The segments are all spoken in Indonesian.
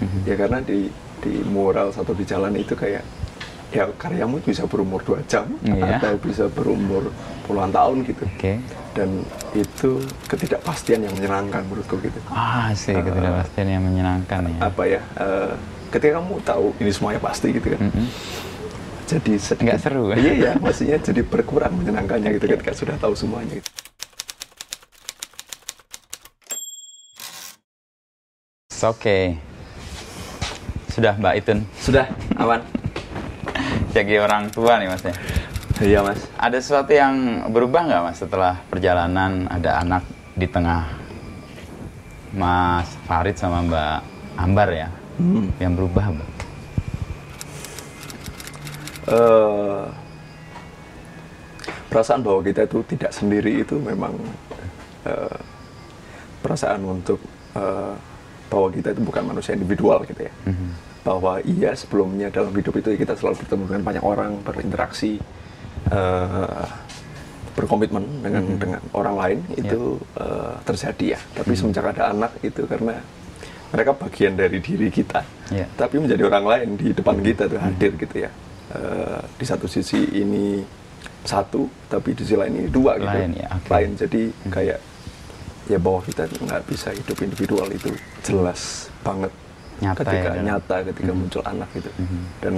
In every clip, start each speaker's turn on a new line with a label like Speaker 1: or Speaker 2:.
Speaker 1: Mm-hmm. Ya karena di di mural atau di jalan itu kayak ya karyamu bisa berumur dua jam
Speaker 2: Iya.
Speaker 1: atau bisa berumur puluhan tahun gitu.
Speaker 2: Oke.
Speaker 1: Dan itu ketidakpastian yang menyenangkan menurutku gitu.
Speaker 2: Ah, sih ketidakpastian yang menyenangkan ya.
Speaker 1: Apa ya? eh, ketika kamu tahu ini semuanya pasti gitu kan.
Speaker 2: Mm-mm.
Speaker 1: Jadi sedikit
Speaker 2: Nggak seru.
Speaker 1: Iya ya, maksudnya jadi berkurang menyenangkannya gitu ketika sudah tahu semuanya gitu.
Speaker 2: Oke. Sudah Mbak Itun.
Speaker 1: Sudah aman.
Speaker 2: Jadi orang tua nih Mas ya.
Speaker 1: Iya mas.
Speaker 2: Ada sesuatu yang berubah nggak Mas setelah perjalanan ada anak di tengah Mas Farid sama Mbak Ambar ya?
Speaker 1: Hmm.
Speaker 2: Yang berubah Mbak?
Speaker 1: eh perasaan bahwa kita itu tidak sendiri itu memang eh, perasaan untuk eh, bahwa kita itu bukan manusia individual gitu ya. Bahwa iya sebelumnya dalam hidup itu kita selalu bertemu dengan banyak orang berinteraksi eh, berkomitmen dengan dengan orang lain itu eh, terjadi ya. Tapi semenjak ada anak itu karena mereka bagian dari diri kita
Speaker 2: Iya.
Speaker 1: tapi menjadi orang lain di depan kita tuh hadir gitu ya. Eh, di satu sisi ini satu tapi di sisi lain ini dua gitu.
Speaker 2: Lain ya, oke.
Speaker 1: lain. Jadi kayak ya bahwa kita nggak bisa hidup individual. Itu jelas banget
Speaker 2: Nyata
Speaker 1: ketika
Speaker 2: ya,
Speaker 1: nyata ketika muncul anak gitu dan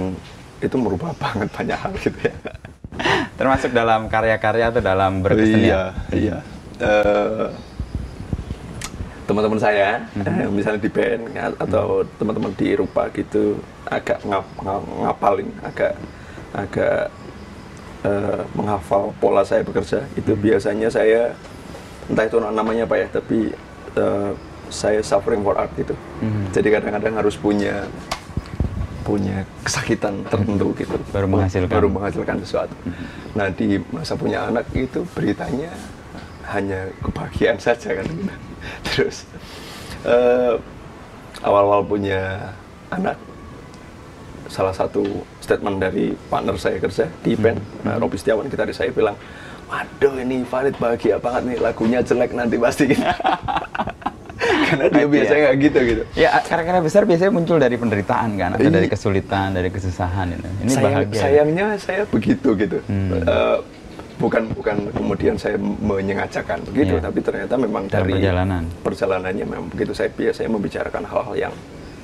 Speaker 1: itu merubah banget banyak hal gitu ya.
Speaker 2: Termasuk dalam karya-karya atau dalam
Speaker 1: iya
Speaker 2: berkesenian?
Speaker 1: iya Eh, teman-teman saya
Speaker 2: Mhm.
Speaker 1: eh, misalnya di band ya, atau teman-teman di Eropa gitu agak ngap- nga- ngapalin agak agak eh, menghafal pola saya bekerja. Itu
Speaker 2: Mhm.
Speaker 1: biasanya saya entah itu namanya apa ya tapi eh, saya suffering for art gitu.
Speaker 2: Mhm.
Speaker 1: jadi kadang-kadang harus punya punya kesakitan tertentu gitu.
Speaker 2: Baru menghasilkan.
Speaker 1: baru menghasilkan sesuatu. Nah di masa punya anak itu beritanya hanya kebahagiaan saja kan. Terus eh, awal-awal punya anak salah satu statement dari partner saya kerja di band nah, Robi Setiawan kita saya bilang waduh ini Farid bahagia banget nih lagunya jelek nanti pasti gitu. karena dia biasanya
Speaker 2: ya?
Speaker 1: nggak gitu gitu
Speaker 2: Ya karya-karya besar biasanya muncul dari penderitaan kan, atau
Speaker 1: Iya.
Speaker 2: dari kesulitan, dari kesusahan itu. Ini
Speaker 1: Sayang-
Speaker 2: bahagia.
Speaker 1: sayangnya saya begitu gitu
Speaker 2: Hmm.
Speaker 1: Eh, bukan bukan kemudian saya menyengajakan begitu
Speaker 2: Iya.
Speaker 1: tapi ternyata memang dari
Speaker 2: perjalanan.
Speaker 1: perjalanannya memang begitu saya biasanya membicarakan hal-hal yang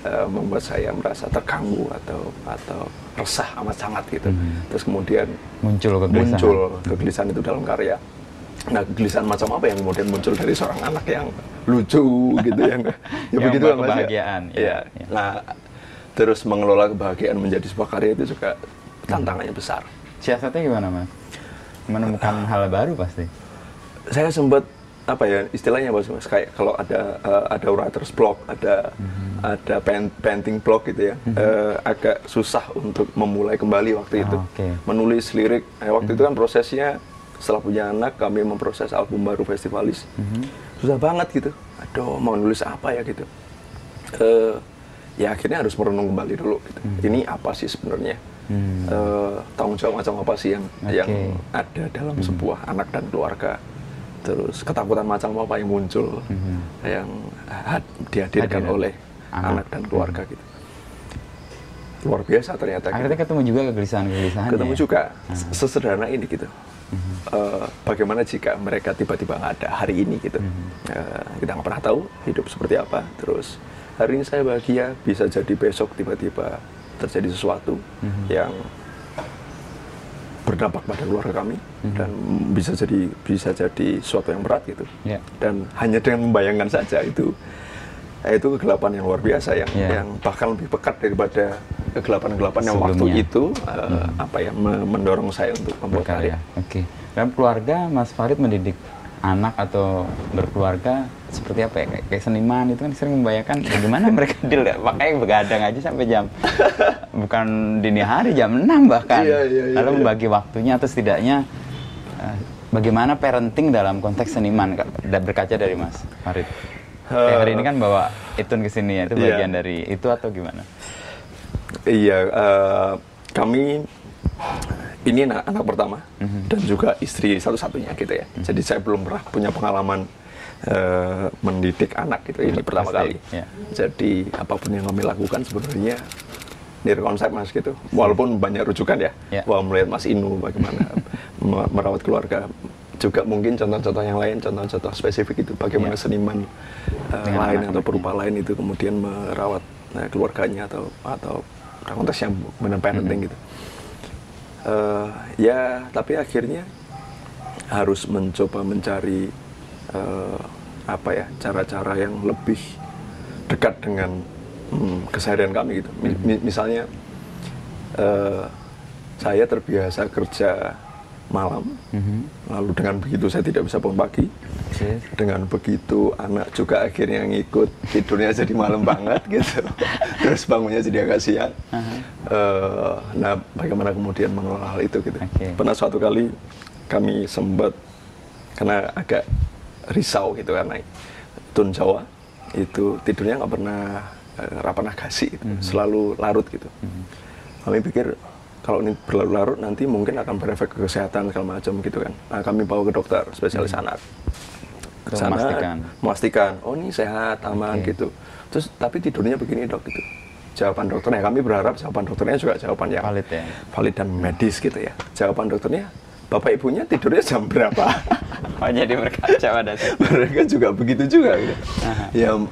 Speaker 1: eh, membuat saya merasa terganggu atau atau resah amat sangat gitu
Speaker 2: Hmm.
Speaker 1: terus kemudian
Speaker 2: Muncul kegelisahan.
Speaker 1: muncul kegelisahan itu dalam karya nah kegelisahan macam apa yang kemudian muncul dari seorang anak yang lucu gitu yang ya
Speaker 2: Yang
Speaker 1: begitu kan, ya?
Speaker 2: kebahagiaan, iya,
Speaker 1: Iya.
Speaker 2: iya.
Speaker 1: nah terus mengelola kebahagiaan menjadi sebuah karya itu juga tantangannya besar
Speaker 2: Siasatnya gimana mas? Menemukan hal baru pasti.
Speaker 1: saya sempat apa ya istilahnya sih mas kayak kalau ada eh, ada writer's block ada ada pen- painting block gitu ya eh, agak susah untuk memulai kembali waktu
Speaker 2: Ah,
Speaker 1: itu.
Speaker 2: oke.
Speaker 1: menulis lirik eh, waktu itu kan prosesnya setelah punya anak kami memproses album baru festivalis. Susah banget gitu. Aduh mau nulis apa ya gitu. Eh, ya akhirnya harus merenung kembali dulu gitu. ini apa sih sebenarnya?
Speaker 2: Hmm.
Speaker 1: Eh, tanggung jawab macam apa sih yang
Speaker 2: Oke.
Speaker 1: yang ada dalam sebuah anak dan keluarga terus ketakutan macam apa yang muncul
Speaker 2: Mhm.
Speaker 1: yang ha- dihadirkan
Speaker 2: Hadir.
Speaker 1: oleh
Speaker 2: Anak.
Speaker 1: anak, dan keluarga gitu luar biasa ternyata gitu.
Speaker 2: Akhirnya ketemu juga kegelisahan-kegelisahan.
Speaker 1: ketemu
Speaker 2: ya?
Speaker 1: juga s- sesederhana ini gitu Eh, bagaimana jika mereka tiba-tiba nggak ada hari ini gitu Eh, kita nggak pernah tahu hidup seperti apa terus hari ini saya bahagia bisa jadi besok tiba-tiba terjadi sesuatu yang berdampak pada keluarga kami dan bisa jadi bisa jadi sesuatu yang berat gitu
Speaker 2: Ya.
Speaker 1: dan hanya dengan membayangkan saja itu eh, itu kegelapan yang luar biasa yang
Speaker 2: Ya.
Speaker 1: yang bahkan lebih pekat daripada kegelapan-kegelapan yang waktu itu eh, apa ya me- mendorong saya untuk membuat karya.
Speaker 2: Oke. Dalam keluarga Mas Farid mendidik anak atau berkeluarga seperti apa ya? Kayak, kayak seniman itu kan sering membayangkan bagaimana mereka deal ya. Makanya begadang aja sampai jam bukan dini hari jam 6 bahkan.
Speaker 1: Iya, iya, iya,
Speaker 2: Lalu
Speaker 1: iya.
Speaker 2: membagi waktunya atau setidaknya eh, bagaimana parenting dalam konteks seniman berkaca dari Mas Farid. Kayak hari ini kan bawa Itun ke sini ya, itu
Speaker 1: Iya.
Speaker 2: bagian dari itu atau gimana?
Speaker 1: Iya, eh, kami ini anak, anak pertama
Speaker 2: Mhm.
Speaker 1: dan juga istri satu-satunya gitu ya. Jadi saya belum pernah punya pengalaman eh, mendidik anak gitu ini pertama
Speaker 2: Pasti,
Speaker 1: kali.
Speaker 2: ya.
Speaker 1: Jadi apa pun yang kami lakukan sebenarnya near konsep mas gitu. Walaupun banyak rujukan ya,
Speaker 2: Ya.
Speaker 1: bahwa melihat Mas Inu bagaimana me- merawat keluarga. Juga mungkin contoh-contoh yang lain, contoh-contoh spesifik itu bagaimana
Speaker 2: Ya.
Speaker 1: seniman
Speaker 2: Dengan
Speaker 1: lain atau perupa lain itu kemudian merawat eh, keluarganya atau atau konteks yang benar parenting gitu. Eh, ya tapi akhirnya harus mencoba mencari eh, apa ya cara-cara yang lebih dekat dengan hmm, keseharian kami gitu. Mi- mi- misalnya eh, saya terbiasa kerja malam,
Speaker 2: Mhm.
Speaker 1: lalu dengan begitu saya tidak bisa bangun pagi.
Speaker 2: Yes.
Speaker 1: Dengan begitu anak juga akhirnya ngikut tidurnya jadi malam banget gitu. Terus bangunnya jadi agak siang. Eh, nah, bagaimana kemudian mengelola hal itu gitu.
Speaker 2: Oke.
Speaker 1: Pernah suatu kali kami sempat karena agak risau gitu karena tun Jawa itu tidurnya nggak pernah nggak pernah kasih gitu. selalu larut gitu. Kami pikir kalau ini berlarut-larut nanti mungkin akan berefek ke kesehatan segala macam gitu kan. Nah, kami bawa ke dokter spesialis anak. Ke sana,
Speaker 2: memastikan.
Speaker 1: memastikan, oh ini sehat, aman
Speaker 2: Oke.
Speaker 1: gitu. Terus tapi tidurnya begini dok gitu. Jawaban dokternya, kami berharap jawaban dokternya juga jawaban yang
Speaker 2: Valid ya.
Speaker 1: valid dan medis gitu ya. Jawaban dokternya, bapak ibunya tidurnya jam berapa?
Speaker 2: Oh jadi berkaca pada.
Speaker 1: Mereka juga begitu juga gitu. Yang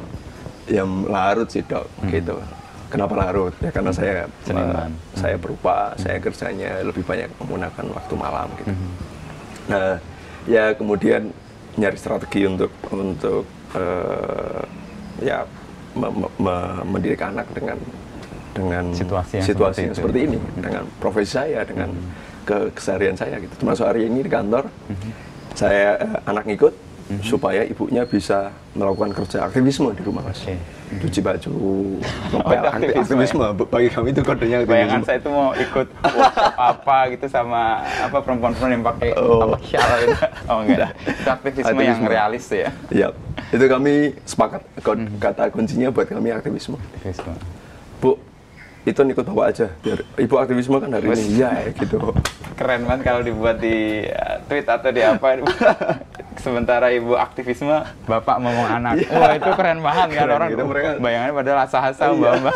Speaker 1: yang larut sih dok, gitu. Kenapa larut? Ya karena saya
Speaker 2: Hmm. Seniman.
Speaker 1: eh, saya berupa, saya kerjanya lebih banyak menggunakan waktu malam gitu.
Speaker 2: Hmm.
Speaker 1: Nah, ya kemudian nyari strategi untuk untuk eh, ya me- me- me- mendidik anak dengan dengan
Speaker 2: Situasi yang
Speaker 1: situasi
Speaker 2: seperti
Speaker 1: yang seperti ini, dengan profesi saya, dengan ke keseharian saya gitu. Termasuk hari ini di kantor, saya eh, anak ngikut supaya ibunya bisa melakukan kerja aktivisme di rumah mas.
Speaker 2: Oke.
Speaker 1: Cuci baju, ngepel,
Speaker 2: Oh, aktivisme
Speaker 1: aktivisme. Bagi kami itu kodenya aktivisme.
Speaker 2: Bayangan saya itu mau ikut apa gitu sama apa perempuan-perempuan yang pakai
Speaker 1: Oh.
Speaker 2: apa shawl gitu. Oh enggak. Itu aktivisme, yang
Speaker 1: Aktivisme.
Speaker 2: realis tuh ya.
Speaker 1: Iya, itu kami sepakat
Speaker 2: Mhm.
Speaker 1: kata kuncinya buat kami aktivisme.
Speaker 2: Aktivisme.
Speaker 1: Itu ikut bapak aja. Biar ibu aktivisme kan hari
Speaker 2: Wes.
Speaker 1: ini. Iya, ya, gitu.
Speaker 2: Keren banget kalau dibuat di uh, tweet atau di apa. Sementara ibu aktivisme, bapak ngomong anak.
Speaker 1: Iya.
Speaker 2: Wah itu keren banget kan
Speaker 1: Keren
Speaker 2: orang.
Speaker 1: gitu, mereka-
Speaker 2: Bayangannya padahal asa-asa
Speaker 1: Iya.
Speaker 2: mbak-mbak.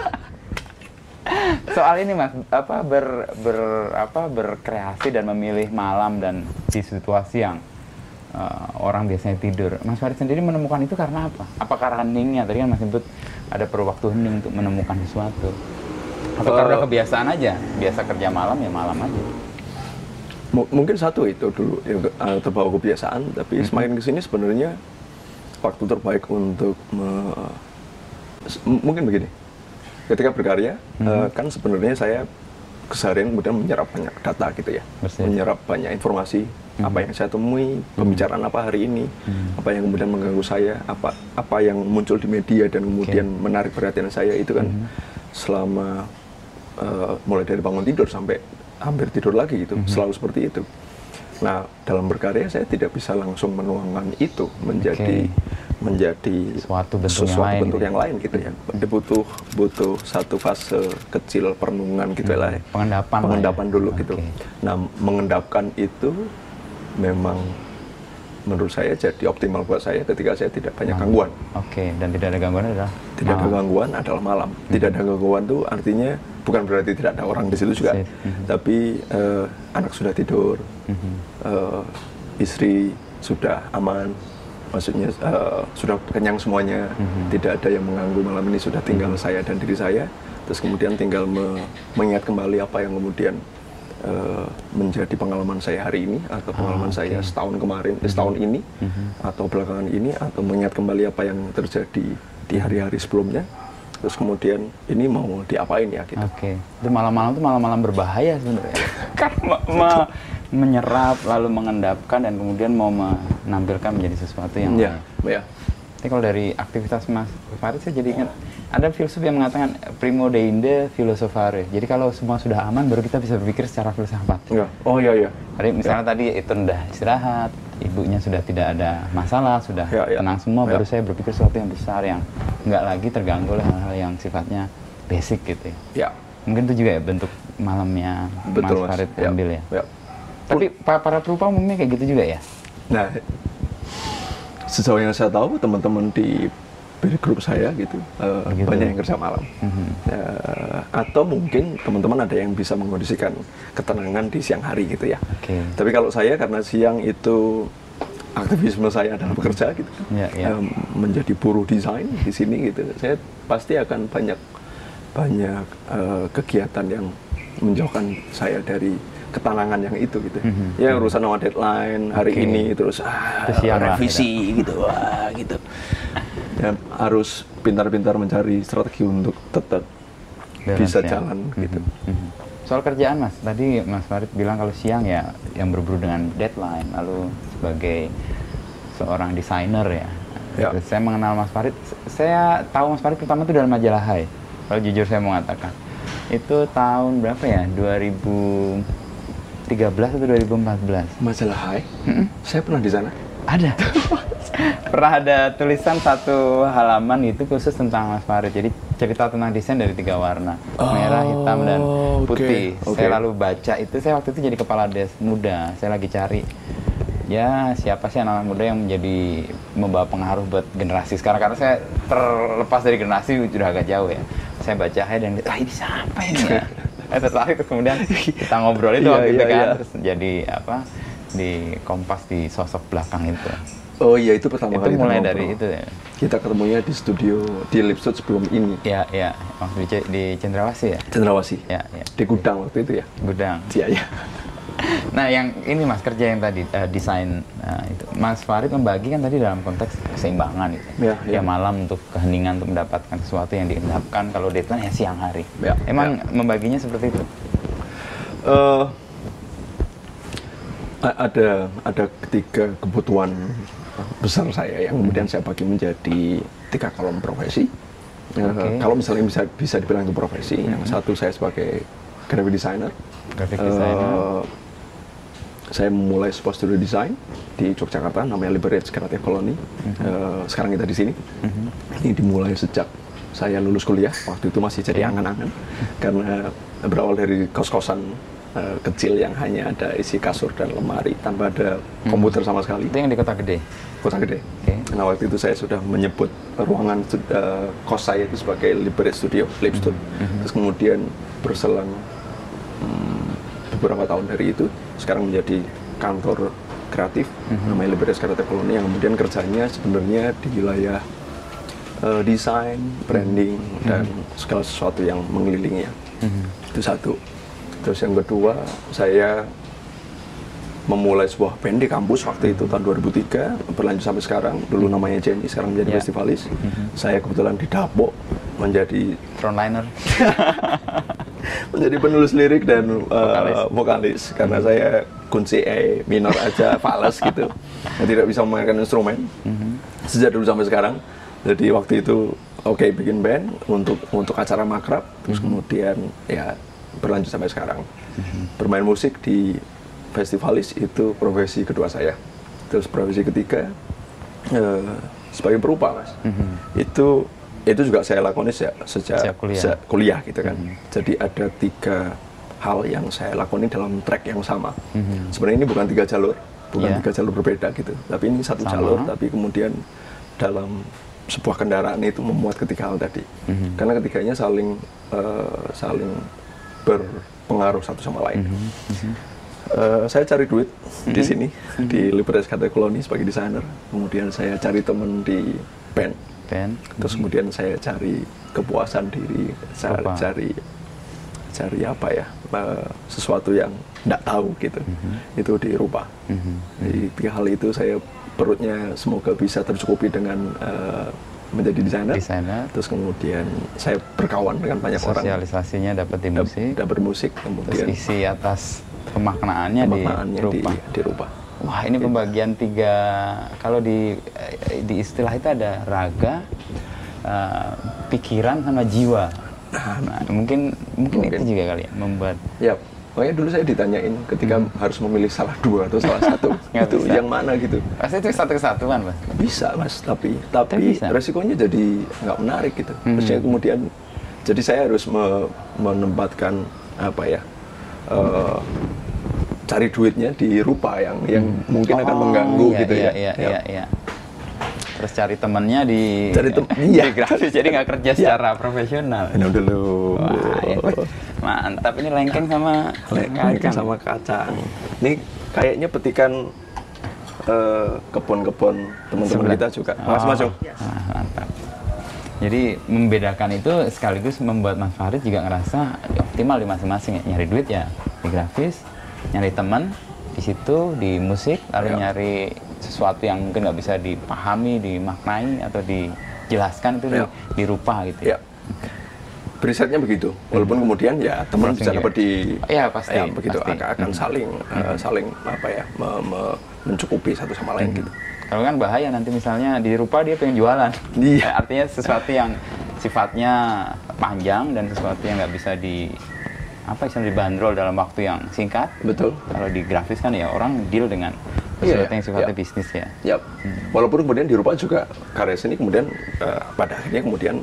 Speaker 2: Soal ini mas, apa ber, ber apa berkreasi dan memilih malam dan di situasi yang uh, orang biasanya tidur. Mas Farid sendiri menemukan itu karena apa? Apakah heningnya? Tadi kan Mas sebut ada perlu waktu hening untuk menemukan sesuatu. Atau
Speaker 1: Eh,
Speaker 2: karena kebiasaan aja, biasa kerja malam ya malam aja.
Speaker 1: M- mungkin satu itu dulu ya, eh, terbawa kebiasaan, tapi
Speaker 2: Mhm.
Speaker 1: semakin ke sini sebenarnya waktu terbaik untuk me- mungkin begini. Ketika berkarya,
Speaker 2: Mhm.
Speaker 1: eh, kan sebenarnya saya keseharian kemudian menyerap banyak data gitu ya,
Speaker 2: Bersih.
Speaker 1: menyerap banyak informasi apa yang saya temui, pembicaraan apa hari ini, apa yang kemudian mengganggu saya, apa apa yang muncul di media dan kemudian menarik perhatian saya itu kan selama eh, mulai dari bangun tidur sampai hampir tidur lagi gitu, selalu seperti itu. Nah, dalam berkarya saya tidak bisa langsung menuangkan itu menjadi menjadi
Speaker 2: Suatu bentuk yang
Speaker 1: sesuatu
Speaker 2: lain
Speaker 1: bentuk
Speaker 2: gitu.
Speaker 1: yang lain gitu ya. Dia butuh butuh satu fase kecil perenungan gitu lah. ya.
Speaker 2: Pengendapan lah ya.
Speaker 1: Pengendapan dulu gitu.
Speaker 2: Oke.
Speaker 1: Nah, mengendapkan itu memang menurut saya jadi optimal buat saya ketika saya tidak banyak gangguan.
Speaker 2: Oke, dan tidak ada gangguan adalah
Speaker 1: Tidak ada
Speaker 2: malam.
Speaker 1: gangguan adalah malam. Tidak ada gangguan tuh artinya bukan berarti tidak ada orang di situ juga.
Speaker 2: Mhm.
Speaker 1: tapi eh, anak sudah tidur,
Speaker 2: Mhm.
Speaker 1: eh, istri sudah aman, maksudnya eh, sudah kenyang semuanya,
Speaker 2: Mhm.
Speaker 1: tidak ada yang mengganggu malam ini sudah tinggal saya dan diri saya, terus kemudian tinggal me- mengingat kembali apa yang kemudian eh, menjadi pengalaman saya hari ini atau pengalaman
Speaker 2: Ah,
Speaker 1: saya
Speaker 2: oke.
Speaker 1: setahun kemarin, eh, setahun ini atau belakangan ini atau mengingat kembali apa yang terjadi di hari-hari sebelumnya, terus kemudian ini mau diapain ya gitu.
Speaker 2: Oke, itu malam-malam itu malam-malam berbahaya sebenarnya. kan me- menyerap lalu mengendapkan dan kemudian mau menampilkan menjadi sesuatu yang
Speaker 1: Ya,
Speaker 2: lain.
Speaker 1: ya.
Speaker 2: Tapi kalau dari aktivitas Mas Farid saya jadi ingat ada filsuf yang mengatakan primo deinde philosophare. Jadi kalau semua sudah aman baru kita bisa berpikir secara filsafat.
Speaker 1: Enggak. Oh iya iya.
Speaker 2: Tadi misalnya tadi itu udah istirahat, ibunya sudah tidak ada masalah, sudah
Speaker 1: Ya, ya.
Speaker 2: tenang semua,
Speaker 1: Ya.
Speaker 2: baru saya berpikir sesuatu yang besar yang nggak lagi terganggu oleh hal-hal yang sifatnya basic gitu ya.
Speaker 1: Ya.
Speaker 2: Mungkin itu juga ya bentuk malamnya
Speaker 1: Betul
Speaker 2: Mas
Speaker 1: mas.
Speaker 2: Farid ambil ya.
Speaker 1: ya.
Speaker 2: Tapi pa- para perupa umumnya kayak gitu juga ya?
Speaker 1: Nah, sejauh yang saya tahu teman-teman di peer group saya gitu eh,
Speaker 2: Begitu.
Speaker 1: banyak yang kerja malam.
Speaker 2: Mhm.
Speaker 1: Eh, atau mungkin teman-teman ada yang bisa mengkondisikan ketenangan di siang hari gitu ya.
Speaker 2: Oke.
Speaker 1: Tapi kalau saya karena siang itu aktivisme saya adalah bekerja gitu kan,
Speaker 2: Ya, ya.
Speaker 1: em, menjadi buruh desain di sini gitu, saya pasti akan banyak banyak eh, kegiatan yang menjauhkan saya dari ketenangan yang itu gitu.
Speaker 2: Mhm.
Speaker 1: Ya urusan sama deadline hari
Speaker 2: Oke.
Speaker 1: ini terus ah, revisi gitu, wah gitu. Ya, harus pintar-pintar mencari strategi untuk tetap
Speaker 2: Balance
Speaker 1: bisa
Speaker 2: ya.
Speaker 1: jalan gitu.
Speaker 2: Mhm. Soal kerjaan mas, tadi Mas Farid bilang kalau siang ya yang berburu dengan deadline, lalu sebagai seorang desainer ya.
Speaker 1: Ya.
Speaker 2: Terus Saya mengenal Mas Farid, saya tahu Mas Farid pertama itu dalam majalah Hai. Kalau jujur saya mengatakan, itu tahun berapa ya? 2013 atau 2014?
Speaker 1: Majalah Hai,
Speaker 2: Mm-mm.
Speaker 1: saya pernah di sana.
Speaker 2: Ada. Pernah ada tulisan satu halaman itu khusus tentang Mas Farid. Jadi cerita tentang desain dari tiga warna, merah, hitam dan
Speaker 1: Oh,
Speaker 2: putih.
Speaker 1: oke.
Speaker 2: Saya lalu baca itu. Saya waktu itu jadi kepala des muda. Saya lagi cari ya siapa sih anak-anak muda yang menjadi membawa pengaruh buat generasi sekarang karena saya terlepas dari generasi sudah agak jauh ya. Saya baca hai dan ah ini siapa ini ya? Saya tertarik terus kemudian kita ngobrol itu
Speaker 1: Iya,
Speaker 2: waktu itu
Speaker 1: iya,
Speaker 2: kan
Speaker 1: iya.
Speaker 2: terus jadi apa di kompas di sosok belakang itu.
Speaker 1: Oh iya itu pertama
Speaker 2: itu
Speaker 1: kali
Speaker 2: mulai dari itu ya.
Speaker 1: Kita ketemunya di studio di Lipstud sebelum ini.
Speaker 2: Ya, ya, waktu di, di Cendrawasih ya,
Speaker 1: Cendrawasih.
Speaker 2: ya, ya,
Speaker 1: Di gudang waktu itu ya.
Speaker 2: gudang.
Speaker 1: Iya ya.
Speaker 2: Nah, yang ini mas kerja yang tadi eh, desain eh, itu, Mas Farid membagi kan tadi dalam konteks keseimbangan gitu.
Speaker 1: Ya, ya.
Speaker 2: Ya malam untuk keheningan untuk mendapatkan sesuatu yang diendapkan. Kalau deadline ya siang hari.
Speaker 1: Ya,
Speaker 2: Emang membaginya seperti itu.
Speaker 1: A- ada ada ketiga kebutuhan besar saya yang kemudian saya bagi menjadi tiga kolom profesi. Eh,
Speaker 2: Oke.
Speaker 1: Kalau misalnya bisa bisa dibilang itu profesi, yang satu saya sebagai graphic designer.
Speaker 2: Graphic designer.
Speaker 1: Saya memulai sebuah studio desain di Yogyakarta namanya Liberate Creative Colony. Eh, sekarang kita di sini. Ini dimulai sejak saya lulus kuliah. Waktu itu masih jadi angan-angan karena berawal dari kos-kosan eh, kecil yang hanya ada isi kasur dan lemari tanpa ada komputer sama sekali.
Speaker 2: Itu yang di kota gede.
Speaker 1: Kota gede.
Speaker 2: Oke.
Speaker 1: Nah waktu itu saya sudah menyebut ruangan eh, kos saya itu sebagai Liberate Studio, Lip Stud. Terus kemudian berselang hmm, beberapa tahun dari itu, sekarang menjadi kantor kreatif namanya Liberate Creative Colony yang kemudian kerjanya sebenarnya di wilayah eh, desain, branding dan segala sesuatu yang mengelilinginya. Itu satu. Terus yang kedua, saya memulai sebuah band di kampus waktu itu tahun 2003 berlanjut sampai sekarang dulu namanya Jenny sekarang menjadi
Speaker 2: Ya.
Speaker 1: festivalis saya kebetulan didapuk menjadi
Speaker 2: Frontliner.
Speaker 1: menjadi penulis lirik dan uh,
Speaker 2: Vokalis.
Speaker 1: vokalis, karena saya kunci E minor aja fals gitu. Dan tidak bisa memainkan instrumen. Sejak dulu sampai sekarang. Jadi waktu itu oke bikin band untuk untuk acara makrab. Terus kemudian ya berlanjut sampai sekarang. Bermain musik di festivalis itu profesi kedua saya. Terus profesi ketiga eh, sebagai perupa mas. Itu itu juga saya lakoni sejak sejak
Speaker 2: Sejak kuliah.
Speaker 1: sejak kuliah gitu kan. Jadi ada tiga hal yang saya lakoni dalam track yang sama. Sebenarnya ini bukan tiga jalur bukan
Speaker 2: Iya.
Speaker 1: tiga jalur berbeda gitu. Tapi ini satu
Speaker 2: Sama.
Speaker 1: jalur tapi kemudian dalam sebuah kendaraan itu memuat ketiga hal tadi.
Speaker 2: Mhm.
Speaker 1: karena ketiganya saling eh, saling berpengaruh satu sama lain.
Speaker 2: Mhm.
Speaker 1: Eh, saya cari duit di sini di Libertas Kata Koloni sebagai desainer. Kemudian saya cari temen di band
Speaker 2: Ben.
Speaker 1: terus kemudian saya cari kepuasan diri cari
Speaker 2: Apa?
Speaker 1: cari cari apa ya eh, sesuatu yang tidak tahu gitu itu dirubah
Speaker 2: Mhm.
Speaker 1: Jadi tiga hal itu saya perutnya semoga bisa tercukupi dengan eh, menjadi desainer
Speaker 2: Desainer.
Speaker 1: terus kemudian saya berkawan dengan banyak orang
Speaker 2: Sosialisasinya dapat di musik.
Speaker 1: dapat musik
Speaker 2: Terus
Speaker 1: kemudian
Speaker 2: isi atas pemaknaannya,
Speaker 1: pemaknaannya di,
Speaker 2: dirubah.
Speaker 1: dirubah
Speaker 2: Wah ini pembagian tiga kalau di eh, di istilah itu ada raga, eh, pikiran sama jiwa. Nah, mungkin, mungkin
Speaker 1: Mungkin.
Speaker 2: itu juga kali ya membuat
Speaker 1: Ya, pokoknya dulu saya ditanyain ketika harus memilih salah dua atau salah satu,
Speaker 2: Hmm.
Speaker 1: Itu
Speaker 2: bisa.
Speaker 1: yang mana gitu.
Speaker 2: pasti itu satu kesatuan mas.
Speaker 1: Bisa mas, tapi
Speaker 2: Tapi
Speaker 1: tapi
Speaker 2: bisa.
Speaker 1: resikonya jadi nggak menarik gitu.
Speaker 2: Hmm.
Speaker 1: Kemudian, jadi saya harus me- menempatkan apa ya, eh, cari duitnya di rupa yang yang mungkin akan
Speaker 2: Oh,
Speaker 1: mengganggu
Speaker 2: iya,
Speaker 1: gitu
Speaker 2: iya,
Speaker 1: ya.
Speaker 2: Iya
Speaker 1: Ya.
Speaker 2: iya iya. terus cari temennya di
Speaker 1: Cari tem-
Speaker 2: di
Speaker 1: iya.
Speaker 2: grafis jadi nggak kerja secara profesional
Speaker 1: Minum dulu.
Speaker 2: Wah, ya. mantap ini lengkeng sama
Speaker 1: Lengkeng
Speaker 2: kacang.
Speaker 1: sama kacang. Ini kayaknya petikan eh, kebun-kebun teman-teman
Speaker 2: Sebelah.
Speaker 1: kita juga.
Speaker 2: Oh,
Speaker 1: Mas Mas Yung.
Speaker 2: ah, mantap jadi membedakan itu sekaligus membuat Mas Farid juga ngerasa optimal di masing-masing ya. nyari duit ya di grafis nyari teman di situ di musik lalu
Speaker 1: Ya.
Speaker 2: nyari sesuatu yang mungkin nggak bisa dipahami dimaknai atau dijelaskan itu di,
Speaker 1: Ya.
Speaker 2: dirupa gitu
Speaker 1: Ya. Risetnya begitu. Walaupun kemudian ya teman bisa
Speaker 2: ya.
Speaker 1: dapat di
Speaker 2: Iya, pasti,
Speaker 1: ya, begitu
Speaker 2: pasti.
Speaker 1: akan, akan saling eh, saling apa ya me- me- mencukupi satu sama lain gitu.
Speaker 2: Kalau kan bahaya nanti misalnya di rupa dia pengen jualan.
Speaker 1: Iya.
Speaker 2: Artinya sesuatu yang sifatnya panjang dan sesuatu yang nggak bisa di apa istilah dibanderol dalam waktu yang singkat.
Speaker 1: Betul.
Speaker 2: Kalau di grafis kan ya orang deal dengan
Speaker 1: Iya,
Speaker 2: sesuatu
Speaker 1: iya,
Speaker 2: yang sifatnya
Speaker 1: iya.
Speaker 2: bisnis ya.
Speaker 1: Ya, walaupun kemudian dirupa juga karya seni kemudian eh, pada akhirnya kemudian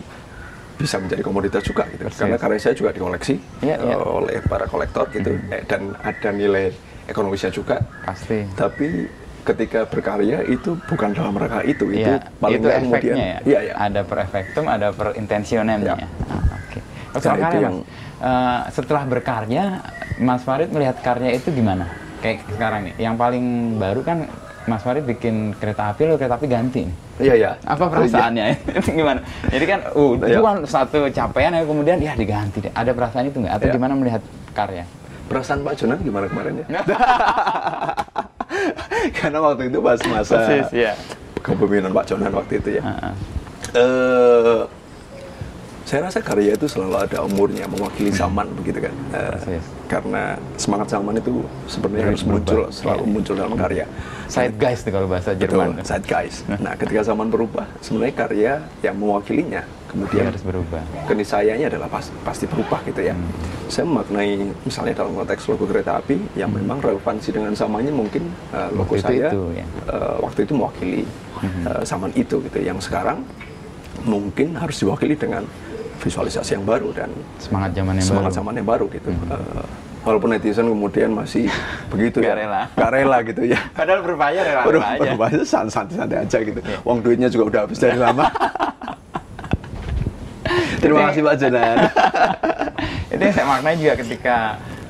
Speaker 1: bisa menjadi komoditas juga gitu.
Speaker 2: Persis.
Speaker 1: Karena karya saya juga dikoleksi
Speaker 2: Iya, iya.
Speaker 1: eh, oleh para kolektor gitu Eh, dan ada nilai ekonomisnya juga.
Speaker 2: Pasti.
Speaker 1: Tapi ketika berkarya itu bukan dalam rangka itu, itu
Speaker 2: Iya,
Speaker 1: paling
Speaker 2: itu
Speaker 1: kemudian
Speaker 2: ya.
Speaker 1: Iya, iya.
Speaker 2: Ada per efektum, ada per intensionemnya.
Speaker 1: Ya.
Speaker 2: Ah, Oke. Oh,
Speaker 1: Nah, itu yang-
Speaker 2: Mas. Eh, setelah berkarya, Mas Farid melihat karya itu gimana? Kayak sekarang nih, yang paling baru kan Mas Farid bikin kereta api, lo kereta api ganti.
Speaker 1: Iya, iya.
Speaker 2: Apa perasaannya? itu gimana? Jadi kan, uh, itu
Speaker 1: Iya.
Speaker 2: kan satu capaian ya kemudian ya diganti deh. Ada perasaan itu nggak? Atau
Speaker 1: Iya.
Speaker 2: gimana melihat karya?
Speaker 1: Perasaan Pak Jonan gimana kemarin ya? Karena waktu itu pas masa
Speaker 2: Persis, ya.
Speaker 1: kepemimpinan Pak Jonan waktu itu ya.
Speaker 2: Heeh.
Speaker 1: Eh, saya rasa karya itu selalu ada umurnya, mewakili zaman begitu kan.
Speaker 2: Persis.
Speaker 1: karena semangat zaman itu sebenarnya harus muncul, selalu
Speaker 2: Iya.
Speaker 1: muncul dalam karya.
Speaker 2: Side guys tuh kalau bahasa Jerman.
Speaker 1: Betul, guys. Nah, ketika zaman berubah, sebenarnya karya yang mewakilinya
Speaker 2: Dia
Speaker 1: kemudian
Speaker 2: harus berubah.
Speaker 1: keniscayanya adalah pas- pasti berubah gitu ya.
Speaker 2: Hmm.
Speaker 1: Saya memaknai misalnya dalam konteks logo kereta api yang memang relevansi dengan zamannya mungkin uh, logo
Speaker 2: Hmm. Waktu itu
Speaker 1: saya
Speaker 2: itu, ya.
Speaker 1: uh, waktu itu mewakili
Speaker 2: Hmm.
Speaker 1: uh, zaman itu gitu. Yang sekarang mungkin harus diwakili dengan visualisasi yang baru dan
Speaker 2: Semangat zaman yang
Speaker 1: semangat
Speaker 2: baru. Hmm.
Speaker 1: zaman yang baru gitu. Uh, walaupun netizen kemudian masih begitu ya,
Speaker 2: rela.
Speaker 1: nggak rela gitu ya.
Speaker 2: Padahal berbayar ya
Speaker 1: Baru
Speaker 2: aja.
Speaker 1: baru bahasa santai-santai aja gitu.
Speaker 2: Iya.
Speaker 1: Uang duitnya juga udah habis dari lama. Terima kasih Pak Jonan.
Speaker 2: itu yang saya maknai juga ketika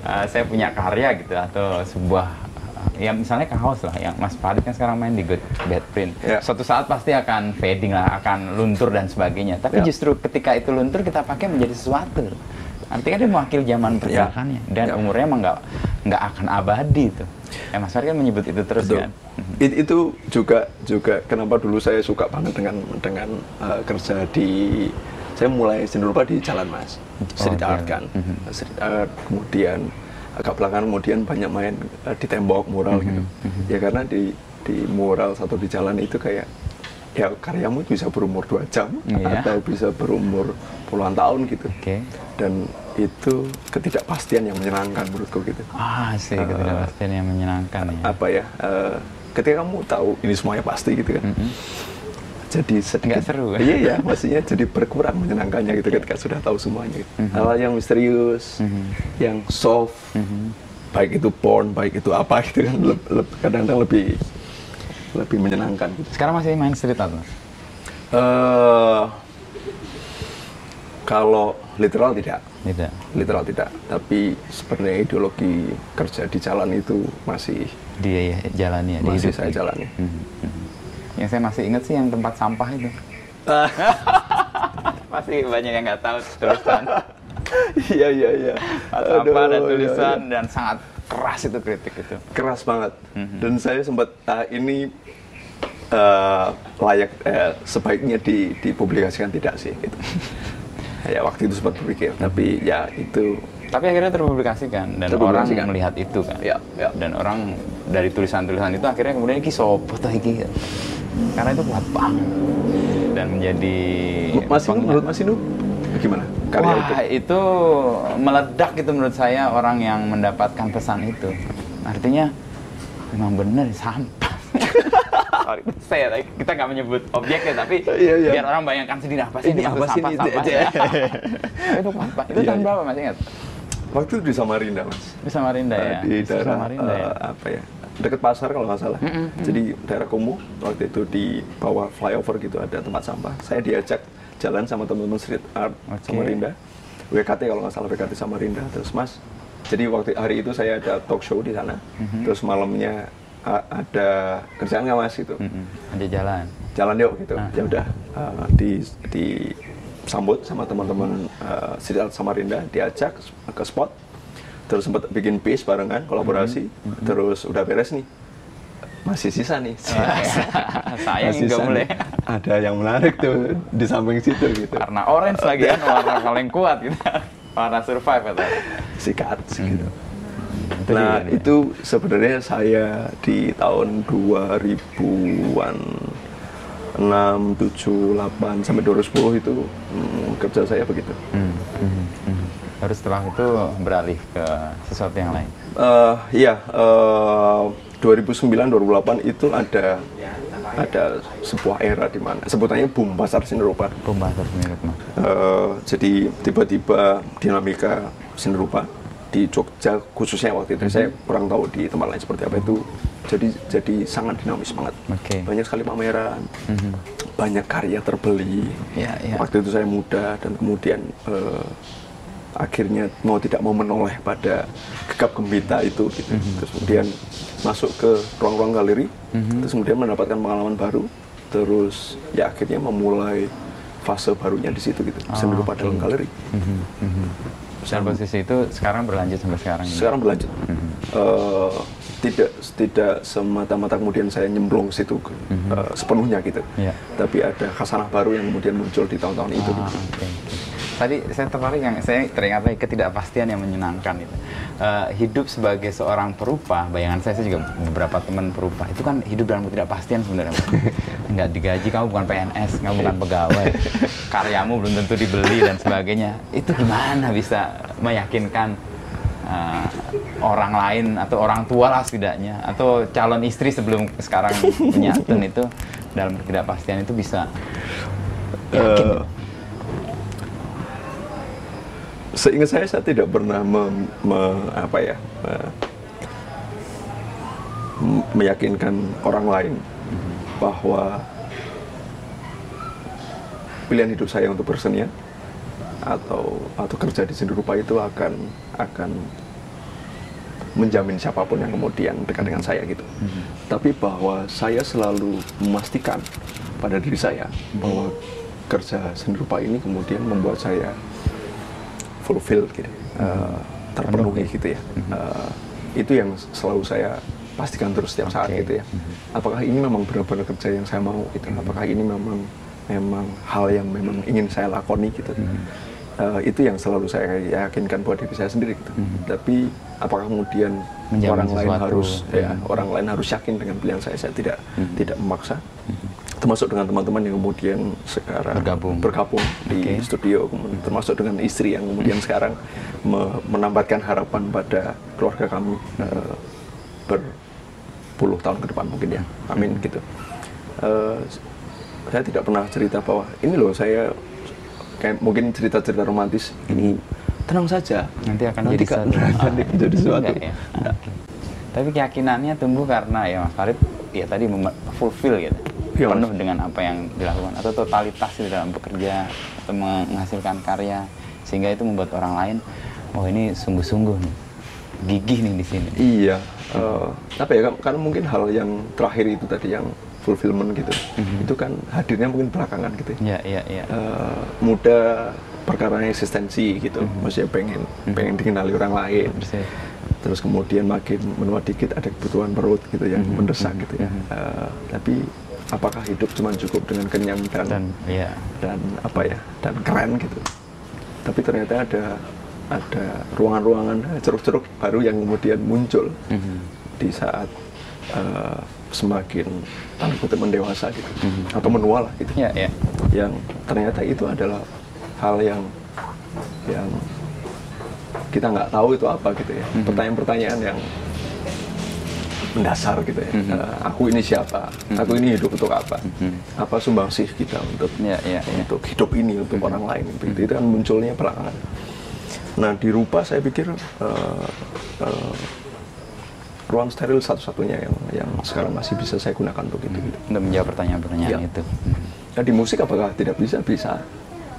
Speaker 2: uh, saya punya karya gitu atau sebuah ya misalnya kaos lah. Yang Mas Farid kan sekarang main di Good Bad Print.
Speaker 1: Ya.
Speaker 2: suatu saat pasti akan fading lah akan luntur dan sebagainya. Tapi
Speaker 1: Ya.
Speaker 2: justru ketika itu luntur kita pakai menjadi sesuatu. Artinya dia mewakili zaman pergerakannya. Dan
Speaker 1: Ya.
Speaker 2: umurnya emang nggak nggak akan abadi itu. Ya Mas Farid kan menyebut itu terus
Speaker 1: Betul.
Speaker 2: kan?
Speaker 1: It- itu juga juga kenapa dulu saya suka banget dengan dengan uh, kerja di saya mulai seni rupa di Jalan Mas. Street
Speaker 2: Oh,
Speaker 1: art kan.
Speaker 2: Mhm.
Speaker 1: street art kemudian agak belakangan kemudian banyak main uh, di tembok mural gitu.
Speaker 2: Mhm,
Speaker 1: ya karena di di mural satu di jalan itu kayak ya karyamu bisa berumur dua jam
Speaker 2: Iya.
Speaker 1: atau bisa berumur puluhan tahun gitu.
Speaker 2: Oke.
Speaker 1: Dan itu ketidakpastian yang menyenangkan menurutku gitu.
Speaker 2: Ah sih ketidakpastian yang menyenangkan ya.
Speaker 1: apa ya eh, ketika kamu tahu ini semuanya pasti gitu kan
Speaker 2: Mhm.
Speaker 1: Jadi sedikit
Speaker 2: Nggak seru.
Speaker 1: iya ya maksudnya jadi berkurang menyenangkannya gitu ketika sudah tahu semuanya gitu.
Speaker 2: Mhm.
Speaker 1: hal yang misterius
Speaker 2: Mhm.
Speaker 1: yang soft
Speaker 2: Mhm.
Speaker 1: baik itu porn baik itu apa gitu kan kadang-kadang lebih lebih menyenangkan gitu.
Speaker 2: sekarang masih main street art Mas?
Speaker 1: Eh, kalau literal tidak
Speaker 2: tidak
Speaker 1: literal tidak tapi sebenarnya ideologi kerja di jalan itu masih
Speaker 2: dia ya jalani ya di
Speaker 1: masih
Speaker 2: hidup.
Speaker 1: saya jalani
Speaker 2: Mhm, mhm. Yang saya masih ingat sih yang tempat sampah itu. Masih banyak yang nggak tahu tulisan.
Speaker 1: Iya iya iya.
Speaker 2: Sampah dan tulisan
Speaker 1: iya, iya.
Speaker 2: dan sangat keras itu kritik itu.
Speaker 1: keras banget.
Speaker 2: Mhm.
Speaker 1: Dan saya sempat ah, ini eh, layak eh, sebaiknya di, dipublikasikan tidak sih gitu. ya waktu itu sempat berpikir, tapi ya itu
Speaker 2: Tapi akhirnya terpublikasikan dan
Speaker 1: Terpublikasikan.
Speaker 2: orang melihat itu kan.
Speaker 1: Ya, ya.
Speaker 2: Dan orang dari tulisan-tulisan itu akhirnya kemudian iki sopo toh iki. Karena itu kuat banget dan menjadi
Speaker 1: Mas Inu, menurut Mas Inu gimana karya
Speaker 2: Wah,
Speaker 1: itu?
Speaker 2: itu meledak itu menurut saya orang yang mendapatkan pesan itu. Artinya memang benar sampah. Sorry, saya kita nggak menyebut objek ya, tapi
Speaker 1: Iya, iya.
Speaker 2: biar orang bayangkan sendiri apa sih
Speaker 1: Ini apa sih ini?
Speaker 2: sampah-sampah
Speaker 1: Itu
Speaker 2: ya.
Speaker 1: aja.
Speaker 2: itu apa? Itu
Speaker 1: Iya,
Speaker 2: tahun
Speaker 1: iya.
Speaker 2: berapa masih ingat?
Speaker 1: Waktu itu di Samarinda mas
Speaker 2: Di Samarinda
Speaker 1: Uh,
Speaker 2: ya.
Speaker 1: di daerah
Speaker 2: Samarinda ya.
Speaker 1: uh, apa ya dekat pasar kalau nggak salah jadi daerah Kumuh waktu itu di bawah flyover gitu ada tempat sampah saya diajak jalan sama teman-teman street art
Speaker 2: Oke.
Speaker 1: Samarinda WKT kalau nggak salah WKT Samarinda terus mas jadi waktu hari itu saya ada talk show di sana terus malamnya uh, ada kerjaan nggak mas gitu
Speaker 2: Mm-mm. Ada jalan.
Speaker 1: jalan yuk gitu
Speaker 2: Ah.
Speaker 1: ya udah uh, di disambut sama teman-teman uh, Samarinda diajak ke spot. Terus sempat bikin piece barengan kolaborasi.
Speaker 2: Mm-hmm.
Speaker 1: terus udah beres nih. Masih sisa nih. Masih
Speaker 2: nggak
Speaker 1: nih. ada yang menarik tuh di samping situ gitu.
Speaker 2: Karena orange lagi kan warna paling kuat gitu. Warna survive atau?
Speaker 1: Sikat gitu
Speaker 2: Itu
Speaker 1: nah
Speaker 2: dia.
Speaker 1: itu sebenarnya saya di tahun 2000-an 6, 7, 8 sampai 2010 itu hmm, kerja saya begitu.
Speaker 2: Hmm, hmm, hmm. Baru setelah itu beralih ke sesuatu yang lain.
Speaker 1: Eh, iya, eh, 2009 2008 itu ada ada sebuah era di mana sebutannya boom pasar seni rupa.
Speaker 2: Pembahasan mirip mah.
Speaker 1: Eh, jadi tiba-tiba dinamika seni rupa di Jogja khususnya waktu itu saya kurang tahu di tempat lain seperti apa itu jadi jadi sangat dinamis banget
Speaker 2: Oke.
Speaker 1: banyak sekali pameran
Speaker 2: Mhm.
Speaker 1: banyak karya terbeli
Speaker 2: Ya, ya.
Speaker 1: waktu itu saya muda dan kemudian eh, akhirnya mau tidak mau menoleh pada gegap gembita itu gitu
Speaker 2: Mhm.
Speaker 1: terus kemudian masuk ke ruang-ruang galeri
Speaker 2: Mhm.
Speaker 1: terus kemudian mendapatkan pengalaman baru terus ya akhirnya memulai fase barunya di situ gitu
Speaker 2: Oh,
Speaker 1: rupa
Speaker 2: oke.
Speaker 1: dalam galeri
Speaker 2: Mhm, mhm. Dan posisi itu sekarang berlanjut sampai sekarang. ini?
Speaker 1: sekarang berlanjut
Speaker 2: Mhm.
Speaker 1: Eh, tidak tidak semata-mata kemudian saya nyemplung situ eh, sepenuhnya gitu
Speaker 2: Iya.
Speaker 1: tapi ada khasanah baru yang kemudian muncul di tahun-tahun itu
Speaker 2: Ah,
Speaker 1: gitu.
Speaker 2: oke, oke. Tadi saya tertarik yang saya teringat lagi ketidakpastian yang menyenangkan itu. Eh, hidup sebagai seorang perupa, bayangan saya, saya juga beberapa teman perupa itu kan hidup dalam ketidakpastian sebenarnya. Nggak digaji, kamu bukan PNS, kamu bukan pegawai, karyamu belum tentu dibeli dan sebagainya. Itu gimana bisa meyakinkan eh, orang lain atau orang tua lah setidaknya atau calon istri sebelum sekarang menyantun itu dalam ketidakpastian itu bisa yakin.
Speaker 1: Eh, seingat saya saya tidak pernah mem- me- apa ya eh, m- meyakinkan orang lain bahwa pilihan hidup saya untuk bersenian atau atau kerja di seni rupa itu akan akan menjamin siapa pun yang kemudian dekat dengan saya gitu. Tapi bahwa saya selalu memastikan pada diri saya bahwa kerja seni rupa ini kemudian membuat saya fulfill gitu, eh, terpenuhi gitu ya. Eh, itu yang selalu saya pastikan terus setiap okay.
Speaker 2: saat
Speaker 1: gitu ya. Mm-hmm. Apakah ini memang benar-benar kerja yang saya mau gitu? Mm-hmm. Apakah ini memang memang hal yang memang ingin saya lakoni gitu? Uh, itu yang selalu saya yakinkan buat diri saya sendiri gitu. Tapi apakah kemudian
Speaker 2: Menjamin
Speaker 1: orang
Speaker 2: sesuatu.
Speaker 1: lain harus ya orang lain harus yakin dengan pilihan saya? Saya tidak tidak memaksa termasuk dengan teman-teman yang kemudian sekarang
Speaker 2: bergabung,
Speaker 1: bergabung okay.
Speaker 2: di
Speaker 1: studio, termasuk dengan istri yang kemudian sekarang me menambatkan harapan pada keluarga kami uh, ber 10 tahun ke depan mungkin ya. Amin gitu. Uh, saya tidak pernah cerita bahwa ini loh saya kayak mungkin cerita-cerita romantis ini tenang saja.
Speaker 2: Nanti akan nanti
Speaker 1: jadi
Speaker 2: satu
Speaker 1: nanti akan
Speaker 2: ah,
Speaker 1: jadi iya,
Speaker 2: sesuatu. ya. tapi keyakinannya tumbuh karena ya Mas Farid ya tadi fulfill gitu.
Speaker 1: Ya,
Speaker 2: penuh mas. dengan apa yang dilakukan atau totalitas di dalam bekerja atau menghasilkan karya sehingga itu membuat orang lain oh ini sungguh-sungguh nih gigih nih di sini.
Speaker 1: Iya eh, apa ya? kan- Karena mungkin hal yang terakhir itu tadi yang fulfillment gitu,
Speaker 2: Mhm.
Speaker 1: itu kan hadirnya mungkin belakangan gitu. ya.
Speaker 2: Ya, ya, ya.
Speaker 1: Eh, muda perkara eksistensi gitu, maksudnya pengen pengen dikenali orang lain. Terus kemudian makin menua dikit ada kebutuhan perut gitu yang
Speaker 2: Mhm,
Speaker 1: mendesak
Speaker 2: mhm,
Speaker 1: gitu ya.
Speaker 2: mhm.
Speaker 1: Eh, tapi apakah hidup cuma cukup dengan kenyang dan
Speaker 2: Dan ya,
Speaker 1: dan apa ya dan keren gitu tapi ternyata ada ada ruangan-ruangan eh, ceruk-ceruk baru yang kemudian muncul
Speaker 2: Mhm.
Speaker 1: di saat eh, semakin tanda kutip mendewasa gitu
Speaker 2: Mhm.
Speaker 1: atau menua lah gitu
Speaker 2: ya, ya.
Speaker 1: yang ternyata itu adalah hal yang yang kita nggak tahu itu apa gitu ya
Speaker 2: Mhm.
Speaker 1: pertanyaan-pertanyaan yang mendasar gitu ya
Speaker 2: Mhm.
Speaker 1: Eh, aku ini siapa aku ini hidup untuk apa
Speaker 2: Mhm.
Speaker 1: apa sumbangsih kita untuk
Speaker 2: ya, ya.
Speaker 1: untuk hidup ini untuk orang lain gitu. itu kan munculnya belakangan Nah di Rupa saya pikir uh, uh, ruang steril satu-satunya yang yang sekarang masih bisa saya gunakan untuk itu. Gitu.
Speaker 2: Untuk menjawab pertanyaan-pertanyaan
Speaker 1: Ya.
Speaker 2: itu. Hmm.
Speaker 1: Nah, di musik apakah tidak bisa? Bisa.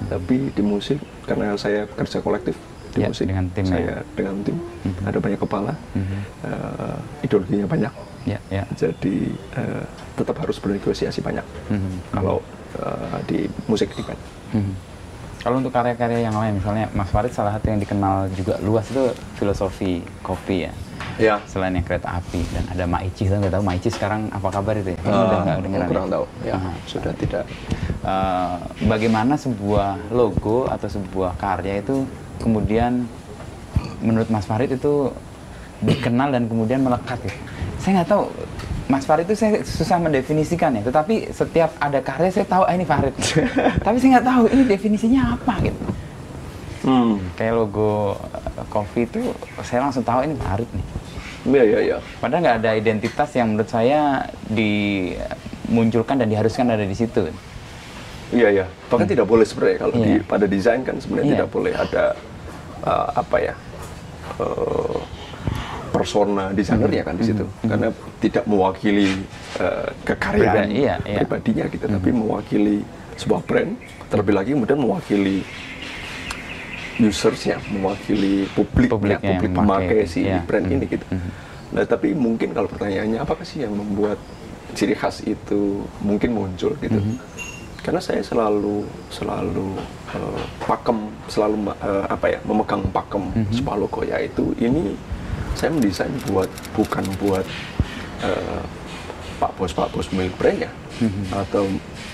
Speaker 1: Tapi di musik karena saya kerja kolektif di
Speaker 2: Ya,
Speaker 1: musik
Speaker 2: dengan tim ya.
Speaker 1: saya dengan tim
Speaker 2: Mhm.
Speaker 1: ada banyak kepala,
Speaker 2: Mhm.
Speaker 1: eh, ideologinya banyak.
Speaker 2: Ya, ya.
Speaker 1: Jadi eh, tetap harus bernegosiasi banyak.
Speaker 2: Mhm.
Speaker 1: Kalau eh, di musik event.
Speaker 2: Mhm. Kalau untuk karya-karya yang lain, misalnya Mas Farid salah satu yang dikenal juga luas itu filosofi kopi ya.
Speaker 1: Ya.
Speaker 2: Selain yang kereta api dan ada Maici, saya nggak tahu Maici sekarang apa kabar itu ya?
Speaker 1: Eh,
Speaker 2: udah nggak kedengeran
Speaker 1: kurang
Speaker 2: ya?
Speaker 1: tahu. Ya,
Speaker 2: Aha.
Speaker 1: sudah tidak.
Speaker 2: Eh, bagaimana sebuah logo atau sebuah karya itu kemudian menurut Mas Farid itu dikenal dan kemudian melekat ya. Saya nggak tahu Mas Farid itu saya susah mendefinisikan ya, tetapi setiap ada karya saya tahu ah ini Farid. Tapi saya nggak tahu ini definisinya apa gitu.
Speaker 1: Hmm.
Speaker 2: Kayak logo eh, kopi itu saya langsung tahu ini Farid nih.
Speaker 1: Ya, ya, ya.
Speaker 2: Padahal nggak ada identitas yang menurut saya dimunculkan dan diharuskan ada di situ.
Speaker 1: Iya ya, bahkan tidak boleh sebenarnya kalau di
Speaker 2: Iya.
Speaker 1: pada desain kan sebenarnya
Speaker 2: Iya.
Speaker 1: tidak boleh ada uh, apa ya uh, persona desainernya kan di situ karena tidak mewakili uh, kekaryaan
Speaker 2: Pribadi, iya, iya.
Speaker 1: pribadinya gitu, tapi mewakili sebuah brand terlebih lagi kemudian mewakili usersnya, mewakili publiknya,
Speaker 2: Publiknya yang
Speaker 1: publik pemakai si
Speaker 2: iya.
Speaker 1: brand
Speaker 2: Mhm.
Speaker 1: ini gitu. Nah tapi mungkin kalau pertanyaannya apakah sih yang membuat ciri khas itu mungkin muncul gitu?
Speaker 2: Mhm.
Speaker 1: Karena saya selalu selalu eh, pakem, selalu eh, apa ya memegang pakem
Speaker 2: Mhm.
Speaker 1: sebuah logo yaitu ini saya mendesain buat bukan buat eh, pak bos pak bos milik brandnya
Speaker 2: Mhm.
Speaker 1: atau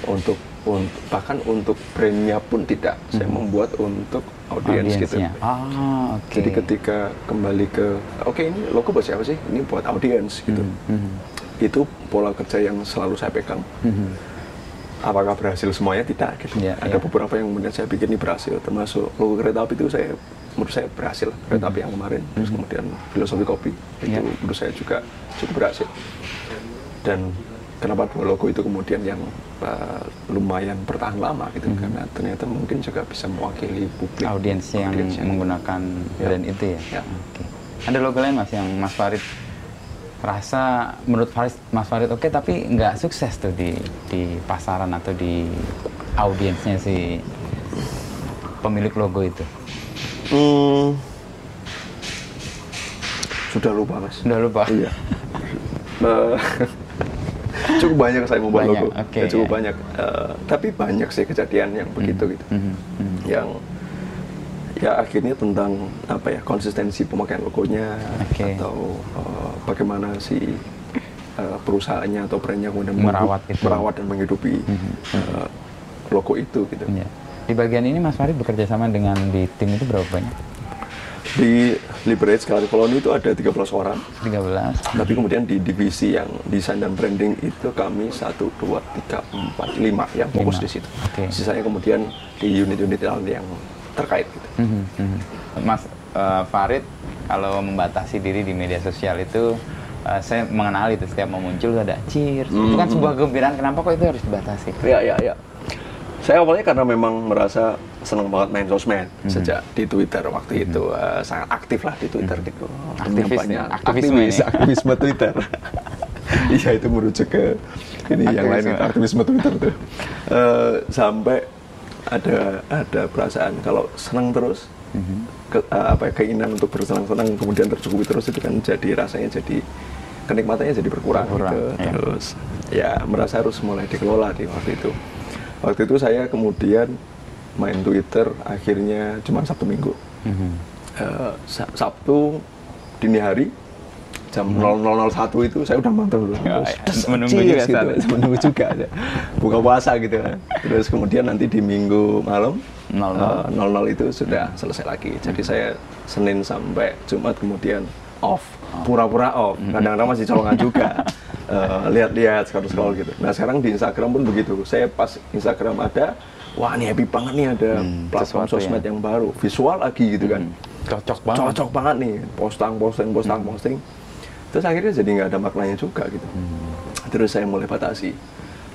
Speaker 1: untuk untuk bahkan untuk brandnya pun tidak. Saya membuat untuk audiens gitu.
Speaker 2: Audiensnya. Ah, oke.
Speaker 1: Jadi ketika kembali ke oke ini logo buat siapa sih? Ini buat audiens gitu.
Speaker 2: Mhm.
Speaker 1: Itu pola kerja yang selalu saya pegang.
Speaker 2: Mhm.
Speaker 1: Apakah berhasil semuanya? Tidak gitu.
Speaker 2: Iya,
Speaker 1: Ada
Speaker 2: iya.
Speaker 1: beberapa yang kemudian saya pikir ini berhasil. Termasuk logo kereta api itu saya menurut saya berhasil. Kereta api yang kemarin. Terus kemudian filosofi kopi itu
Speaker 2: Iya.
Speaker 1: menurut saya juga cukup berhasil. Dan kenapa dua logo itu kemudian yang uh, lumayan bertahan lama gitu karena ternyata mungkin juga bisa mewakili publik
Speaker 2: audiens yang
Speaker 1: audiens
Speaker 2: menggunakan
Speaker 1: Ya.
Speaker 2: brand itu ya.
Speaker 1: Ya.
Speaker 2: Oke. Ada logo lain mas yang Mas Farid rasa menurut Farid, Mas Farid oke tapi nggak sukses tuh di di pasaran atau di audiensnya si pemilik logo itu.
Speaker 1: Hmm, sudah lupa mas.
Speaker 2: Sudah lupa.
Speaker 1: Iya. Eh, cukup banyak saya membuat
Speaker 2: Banyak,
Speaker 1: logo.
Speaker 2: oke,
Speaker 1: Ya, cukup
Speaker 2: ya.
Speaker 1: banyak. Eh, tapi banyak sih kejadian yang begitu gitu.
Speaker 2: Mhm, mhm.
Speaker 1: Yang ya akhirnya tentang apa ya konsistensi pemakaian logonya
Speaker 2: Oke.
Speaker 1: atau eh, bagaimana si eh, perusahaannya atau brandnya kemudian
Speaker 2: Merawat itu.
Speaker 1: merawat dan menghidupi
Speaker 2: Mhm.
Speaker 1: eh, logo itu gitu.
Speaker 2: Iya. Di bagian ini Mas Farid bekerja sama dengan di tim itu berapa banyak?
Speaker 1: Di Liberate Gallery Colony itu ada 13 orang.
Speaker 2: 13.
Speaker 1: Tapi kemudian di divisi yang desain dan branding itu kami 1, 2, 3, 4, 5 yang fokus
Speaker 2: Lima.
Speaker 1: di situ.
Speaker 2: Oke.
Speaker 1: Sisanya kemudian di unit-unit yang terkait gitu.
Speaker 2: Mhm, mhm. Mas eh, Farid kalau membatasi diri di media sosial itu eh, saya mengenali itu setiap mau muncul ada cheers. Itu kan
Speaker 1: Mhm.
Speaker 2: sebuah kegembiraan. Kenapa kok itu harus dibatasi?
Speaker 1: Ya, ya, ya. Saya awalnya karena memang merasa senang banget main sosmed
Speaker 2: Mhm.
Speaker 1: sejak di Twitter waktu itu eh, sangat aktif lah di Twitter gitu.
Speaker 2: Mhm. Aktivis
Speaker 1: Punya
Speaker 2: ya, aktivisme
Speaker 1: aktivis, aktivisme Twitter. Iya itu merujuk ke ini yang lain
Speaker 2: Aktivisme.
Speaker 1: itu aktivisme Twitter tuh. Eh, sampai ada ada perasaan kalau senang terus
Speaker 2: Mhm.
Speaker 1: ke, eh, apa ya, keinginan untuk bersenang-senang kemudian tercukupi terus itu kan jadi rasanya jadi kenikmatannya jadi berkurang,
Speaker 2: Berkurang,
Speaker 1: gitu.
Speaker 2: ya.
Speaker 1: terus ya merasa harus mulai dikelola di waktu itu waktu itu saya kemudian main Twitter akhirnya cuma Sabtu Minggu
Speaker 2: Mhm.
Speaker 1: Eh, Sa- Sabtu dini hari jam 0001 itu saya udah mantap dulu
Speaker 2: Ya,
Speaker 1: Terus
Speaker 2: ya. Menunggu juga
Speaker 1: gitu.
Speaker 2: saat
Speaker 1: menunggu juga ya. buka puasa gitu kan. terus kemudian nanti di minggu malam
Speaker 2: 00.
Speaker 1: eh, 00 itu sudah selesai lagi. Jadi saya Senin sampai Jumat kemudian off. Pura-pura off. Kadang-kadang masih colongan juga. Eh, lihat-lihat scroll-scroll gitu. Nah sekarang di Instagram pun begitu. Saya pas Instagram ada wah ini happy banget nih ada
Speaker 2: Hmm,
Speaker 1: platform
Speaker 2: sesuatu
Speaker 1: sosmed
Speaker 2: ya.
Speaker 1: yang baru. Visual lagi gitu kan.
Speaker 2: Cocok banget.
Speaker 1: cocok banget nih. Posting posting posting posting terus akhirnya jadi nggak ada maknanya juga gitu terus saya mulai batasi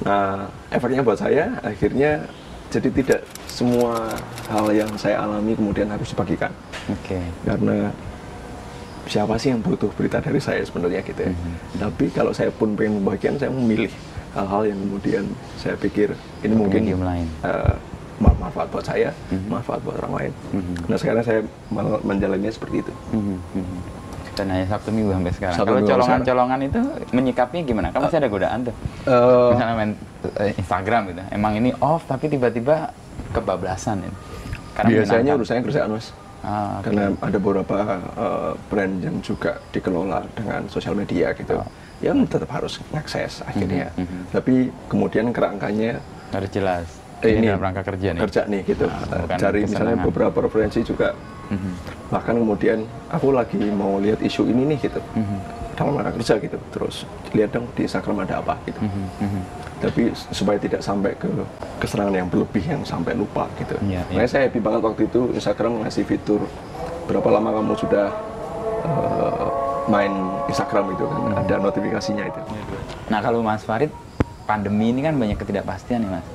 Speaker 1: nah efeknya buat saya akhirnya jadi tidak semua hal yang saya alami kemudian harus dibagikan
Speaker 2: Oke.
Speaker 1: karena siapa sih yang butuh berita dari saya sebenarnya gitu ya. Tapi kalau saya pun pengen membagikan, saya memilih hal-hal yang kemudian saya pikir ini mungkin
Speaker 2: lain.
Speaker 1: eh, manfaat buat saya, manfaat buat orang lain. Nah sekarang saya menjalannya seperti itu.
Speaker 2: Mhm, mhm. Dan hanya Sabtu Minggu sampai sekarang.
Speaker 1: Sabtu
Speaker 2: Kalau colongan-colongan itu menyikapinya gimana? Kan masih ada godaan tuh.
Speaker 1: Eh,
Speaker 2: Misalnya main eh, Instagram gitu. Emang ini off tapi tiba-tiba kebablasan ini. Karena
Speaker 1: biasanya urusannya kerjaan mas.
Speaker 2: Ah, oke.
Speaker 1: Karena ada beberapa eh, brand yang juga dikelola dengan sosial media gitu.
Speaker 2: Oh.
Speaker 1: Ya tetap harus ngakses akhirnya.
Speaker 2: Mhm, mhm.
Speaker 1: Tapi kemudian kerangkanya
Speaker 2: harus jelas.
Speaker 1: Eh,
Speaker 2: ini, dalam rangka kerja nih.
Speaker 1: kerja nih gitu.
Speaker 2: Ah,
Speaker 1: Eh, Cari misalnya beberapa referensi juga.
Speaker 2: Mhm,
Speaker 1: Bahkan kemudian aku lagi mau lihat isu ini nih gitu.
Speaker 2: mhm,
Speaker 1: Dalam rangka kerja gitu. Terus lihat dong di Instagram ada apa gitu.
Speaker 2: mhm, mhm.
Speaker 1: Tapi supaya tidak sampai ke keserangan yang berlebih yang sampai lupa gitu.
Speaker 2: Iya,
Speaker 1: Makanya
Speaker 2: iya.
Speaker 1: saya happy banget waktu itu Instagram ngasih fitur berapa lama kamu sudah eh, main Instagram itu kan
Speaker 2: Hmm.
Speaker 1: ada notifikasinya itu.
Speaker 2: Nah kalau Mas Farid, pandemi ini kan banyak ketidakpastian nih Mas.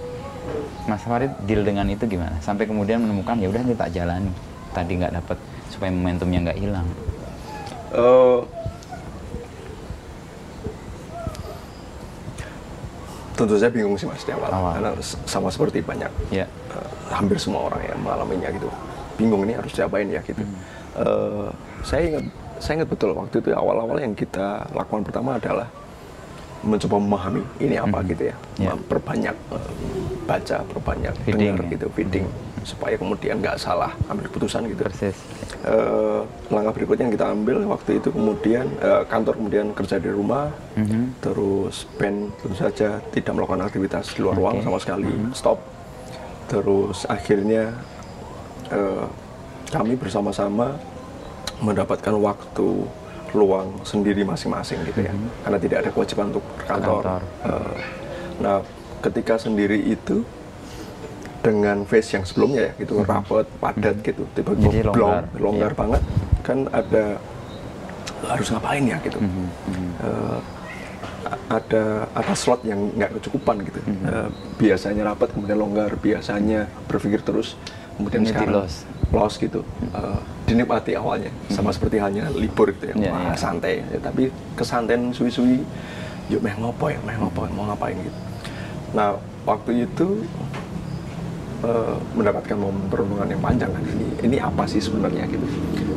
Speaker 2: Mas Farid deal dengan itu gimana? Sampai kemudian menemukan ya udah ini tak jalani. Tadi nggak dapat supaya momentumnya nggak hilang.
Speaker 1: Eh, tentu saya bingung sih mas di awal,
Speaker 2: Awal.
Speaker 1: karena sama seperti banyak
Speaker 2: Ya.
Speaker 1: eh, hampir semua orang yang mengalaminya gitu bingung ini harus diapain ya gitu
Speaker 2: Hmm.
Speaker 1: Eh, saya ingat saya ingat betul waktu itu awal-awal yang kita lakukan pertama adalah mencoba memahami ini apa
Speaker 2: Hmm.
Speaker 1: gitu ya
Speaker 2: Ya.
Speaker 1: perbanyak eh, baca perbanyak
Speaker 2: Feeding
Speaker 1: dengar
Speaker 2: ya.
Speaker 1: gitu feeding supaya kemudian nggak salah ambil keputusan gitu
Speaker 2: Persis.
Speaker 1: Eh, langkah berikutnya yang kita ambil waktu itu kemudian eh, kantor kemudian kerja di rumah
Speaker 2: Mhm.
Speaker 1: terus band tentu saja tidak melakukan aktivitas di luar ruang
Speaker 2: Oke.
Speaker 1: sama sekali stop terus akhirnya eh, kami bersama-sama mendapatkan waktu luang sendiri masing-masing gitu ya karena tidak ada kewajiban untuk
Speaker 2: Kantor.
Speaker 1: Eh, nah ketika sendiri itu dengan face yang sebelumnya ya gitu rapat padat gitu
Speaker 2: Jadi
Speaker 1: tiba-tiba blong
Speaker 2: longgar.
Speaker 1: longgar
Speaker 2: Iya.
Speaker 1: banget kan ada harus ngapain ya gitu
Speaker 2: Mhm, mhm.
Speaker 1: Eh, a- ada ada slot yang nggak kecukupan gitu
Speaker 2: Mhm.
Speaker 1: Eh, biasanya rapat kemudian longgar biasanya berpikir terus kemudian
Speaker 2: Ini
Speaker 1: sekarang.
Speaker 2: di-loss.
Speaker 1: loss gitu. Eh, dinikmati awalnya. Sama seperti halnya libur gitu ya.
Speaker 2: Iya,
Speaker 1: Wah,
Speaker 2: iya.
Speaker 1: santai. Ya, tapi kesantaian suwi-suwi yuk meh ngopo ya meh ngopo mau ngapain? Gitu. Nah waktu itu eh, mendapatkan momen perenungan yang panjang kan. Ini ini apa sih sebenarnya gitu.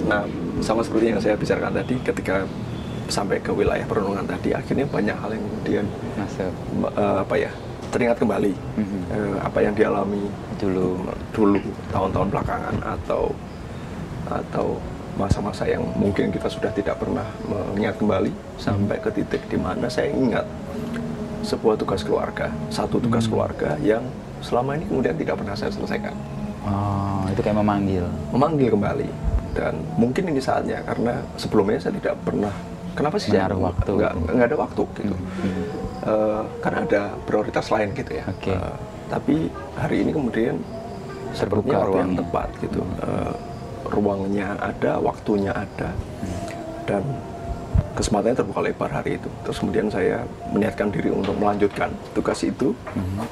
Speaker 1: Nah sama seperti yang saya bicarakan tadi ketika sampai ke wilayah perenungan tadi akhirnya banyak hal yang kemudian
Speaker 2: Masuk.
Speaker 1: eh, apa ya teringat kembali
Speaker 2: Mhm.
Speaker 1: eh, apa yang dialami
Speaker 2: Dulu.
Speaker 1: dulu tahun-tahun belakangan atau atau masa-masa yang mungkin kita sudah tidak pernah mengingat kembali sampai ke titik di mana saya ingat sebuah tugas keluarga satu tugas keluarga yang selama ini kemudian tidak pernah saya selesaikan
Speaker 2: Oh, itu kayak memanggil.
Speaker 1: memanggil kembali dan mungkin ini saatnya karena sebelumnya saya tidak pernah kenapa sih saya
Speaker 2: waktu.
Speaker 1: nggak nggak ada waktu gitu
Speaker 2: Mhm.
Speaker 1: Eh, karena ada prioritas lain gitu ya.
Speaker 2: Oke.
Speaker 1: Eh, tapi hari ini kemudian
Speaker 2: Terbuka
Speaker 1: waktu yang tepat gitu. Eh, ruangnya ada waktunya ada. Dan kesempatannya terbuka lebar hari itu. Terus kemudian saya meniatkan diri untuk melanjutkan tugas itu.
Speaker 2: Mhm.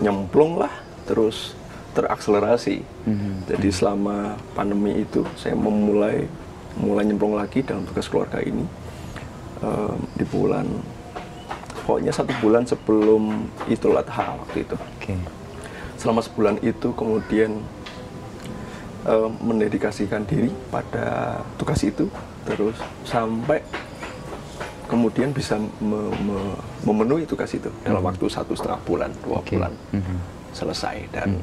Speaker 1: nyemplung lah terus terakselerasi.
Speaker 2: Mhm.
Speaker 1: jadi selama pandemi itu saya memulai mulai nyemplung lagi dalam tugas keluarga ini Em, di bulan pokoknya satu bulan sebelum Idul Adha waktu itu
Speaker 2: Oke.
Speaker 1: selama sebulan itu kemudian em, mendedikasikan diri pada tugas itu terus sampai kemudian bisa me- me- memenuhi tugas itu dalam waktu satu setengah bulan dua
Speaker 2: Oke.
Speaker 1: bulan
Speaker 2: Mhm.
Speaker 1: selesai dan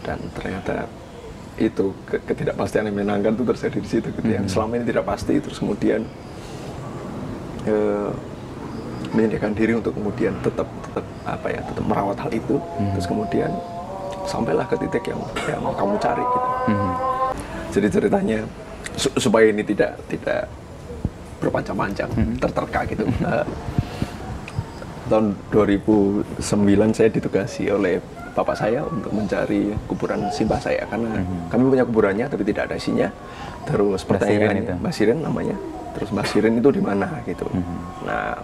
Speaker 1: dan ternyata itu ke- ketidakpastian yang menyenangkan itu terjadi di situ gitu yang selama ini tidak pasti terus kemudian eh, menyediakan diri untuk kemudian tetap tetap apa ya tetap merawat hal itu. Terus kemudian sampailah ke titik yang yang kamu cari gitu.
Speaker 2: Mhm.
Speaker 1: jadi ceritanya su- supaya ini tidak tidak berpanjang-panjang terterka gitu. Eh, tahun 2009 saya ditugasi oleh bapak saya untuk mencari kuburan simbah saya. Karena kami punya kuburannya tapi tidak ada isinya. Terus pertanyaannya
Speaker 2: itu?
Speaker 1: Mbah Siren namanya. Terus Mbah Siren itu di mana gitu. Nah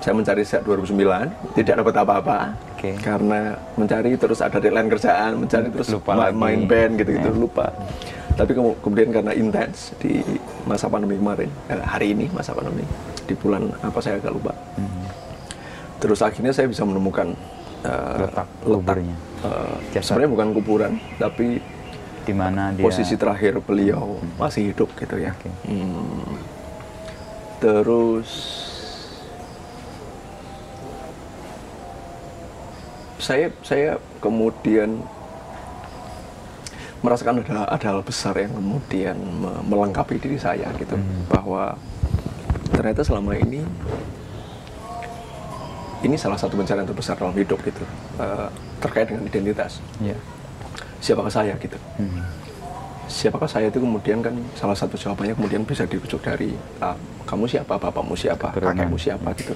Speaker 1: saya mencari sejak 2009 tidak dapat apa-apa
Speaker 2: Oke.
Speaker 1: karena mencari terus ada deadline kerjaan mencari terus
Speaker 2: Lupa
Speaker 1: ma-
Speaker 2: lagi.
Speaker 1: main band gitu-gitu
Speaker 2: Ya.
Speaker 1: lupa Tapi kemu- kemudian karena intens di masa pandemi kemarin, eh, hari ini masa pandemi, di bulan apa saya agak lupa. Terus akhirnya saya bisa menemukan eh,
Speaker 2: Letak kuburnya.
Speaker 1: eh,
Speaker 2: Jasad.
Speaker 1: sebenarnya bukan kuburan, tapi
Speaker 2: Di mana dia
Speaker 1: posisi terakhir beliau masih hidup gitu ya.
Speaker 2: Oke.
Speaker 1: Hmm. Terus saya saya kemudian merasakan ada ada hal besar yang kemudian me- melengkapi diri saya gitu bahwa ternyata selama ini ini salah satu pencarian terbesar dalam hidup gitu eh, terkait dengan identitas
Speaker 2: ya.
Speaker 1: siapakah saya gitu
Speaker 2: Hmm.
Speaker 1: Siapakah saya itu kemudian kan salah satu jawabannya kemudian bisa dirujuk dari ah, kamu siapa, bapakmu siapa, kakekmu siapa? Gitu.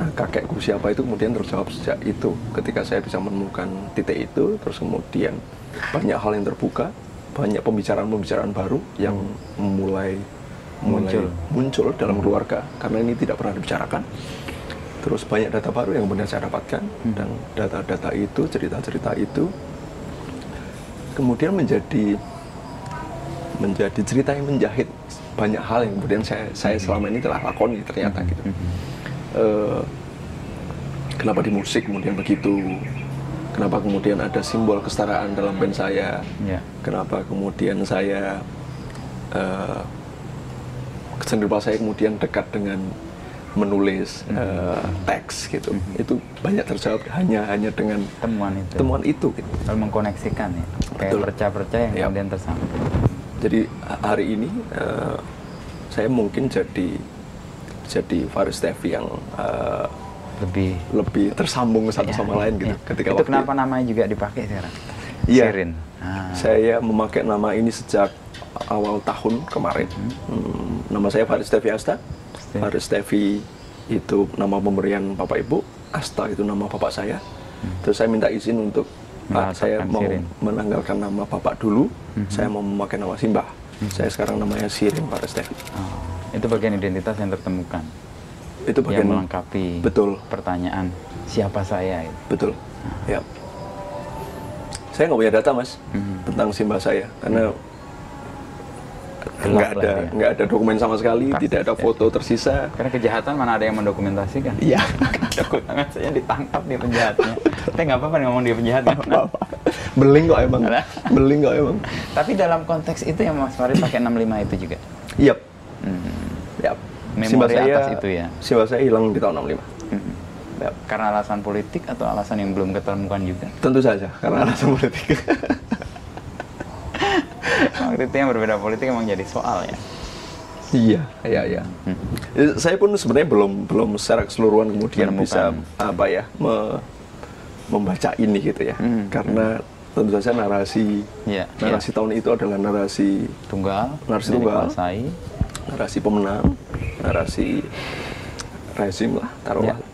Speaker 1: Nah kakekku siapa itu kemudian terjawab sejak itu. Ketika saya bisa menemukan titik itu terus kemudian banyak hal yang terbuka, banyak pembicaraan-pembicaraan baru yang mulai mulai
Speaker 2: Muncul.
Speaker 1: muncul dalam keluarga. Karena ini tidak pernah dibicarakan. Terus banyak data baru yang kemudian saya dapatkan. Dan data-data itu, cerita-cerita itu kemudian menjadi menjadi cerita yang menjahit banyak hal yang kemudian saya saya selama ini telah lakoni ternyata gitu. Eh, kenapa di musik kemudian begitu? Kenapa kemudian ada simbol kesetaraan dalam band saya?
Speaker 2: Ya.
Speaker 1: Kenapa kemudian saya eh kecenderungan saya kemudian dekat dengan menulis eh, teks gitu. Itu banyak terjawab hanya hanya dengan
Speaker 2: Temuan itu.
Speaker 1: temuan itu. Gitu.
Speaker 2: Lalu mengkoneksikan ya. Kayak
Speaker 1: Betul.
Speaker 2: perca-perca yang
Speaker 1: Ya.
Speaker 2: kemudian tersambung.
Speaker 1: Jadi ha- hari ini eh, saya mungkin jadi jadi Faris Tevi yang eh,
Speaker 2: Lebih
Speaker 1: lebih tersambung satu
Speaker 2: Ya,
Speaker 1: sama lain gitu.
Speaker 2: ya.
Speaker 1: Ketika
Speaker 2: itu
Speaker 1: waktu
Speaker 2: kenapa namanya juga dipakai sekarang?
Speaker 1: Iya.
Speaker 2: Sirin. Ah.
Speaker 1: saya memakai nama ini sejak awal tahun kemarin. Hmm, nama saya Faris Tevi Asta. Faris Tevi itu nama pemberian bapak ibu, Asta itu nama bapak saya. Terus saya minta izin untuk Pak, saya mau
Speaker 2: Sirin.
Speaker 1: menanggalkan nama bapak dulu. Saya mau memakai nama Simbah. Saya sekarang namanya Sirin Faris Tevi.
Speaker 2: Oh, itu bagian identitas yang tertemukan.
Speaker 1: Itu
Speaker 2: yang
Speaker 1: bagian
Speaker 2: melengkapi
Speaker 1: Betul.
Speaker 2: pertanyaan siapa saya itu.
Speaker 1: Betul. Ya. Saya nggak punya data mas
Speaker 2: Mhm.
Speaker 1: tentang Simbah saya karena
Speaker 2: Gelap
Speaker 1: nggak ada
Speaker 2: ya.
Speaker 1: nggak ada dokumen sama sekali,
Speaker 2: Pasti,
Speaker 1: tidak ada
Speaker 2: ya.
Speaker 1: foto tersisa.
Speaker 2: Karena kejahatan mana ada yang mendokumentasikan?
Speaker 1: Iya.
Speaker 2: Dokumen saya ditangkap dia penjahatnya. Tapi nggak apa-apa ngomong dia penjahat. kan?
Speaker 1: Beling kok emang. Beling kok emang.
Speaker 2: Tapi dalam konteks itu yang Mas Farid pakai 65 itu juga.
Speaker 1: Yap.
Speaker 2: Hmm.
Speaker 1: Yap.
Speaker 2: Memori
Speaker 1: saya,
Speaker 2: atas itu ya?
Speaker 1: Simbah saya hilang di tahun 65.
Speaker 2: Hmm.
Speaker 1: Yap.
Speaker 2: Karena alasan politik atau alasan yang belum ketemukan juga?
Speaker 1: Tentu saja karena alasan politik.
Speaker 2: Waktu itu yang berbeda politik emang jadi soal ya.
Speaker 1: Iya, iya, iya.
Speaker 2: Hmm.
Speaker 1: Eh, Saya pun sebenarnya belum belum secara keseluruhan kemudian bisa
Speaker 2: Menemukan.
Speaker 1: apa ya me- membaca ini gitu ya.
Speaker 2: Hmm,
Speaker 1: Karena tentu saja narasi
Speaker 2: Iya,
Speaker 1: narasi tahun itu adalah narasi
Speaker 2: Tunggal,
Speaker 1: Narasi tunggal.
Speaker 2: dikuasai.
Speaker 1: narasi pemenang, narasi rezim lah taruhlah.
Speaker 2: Ya.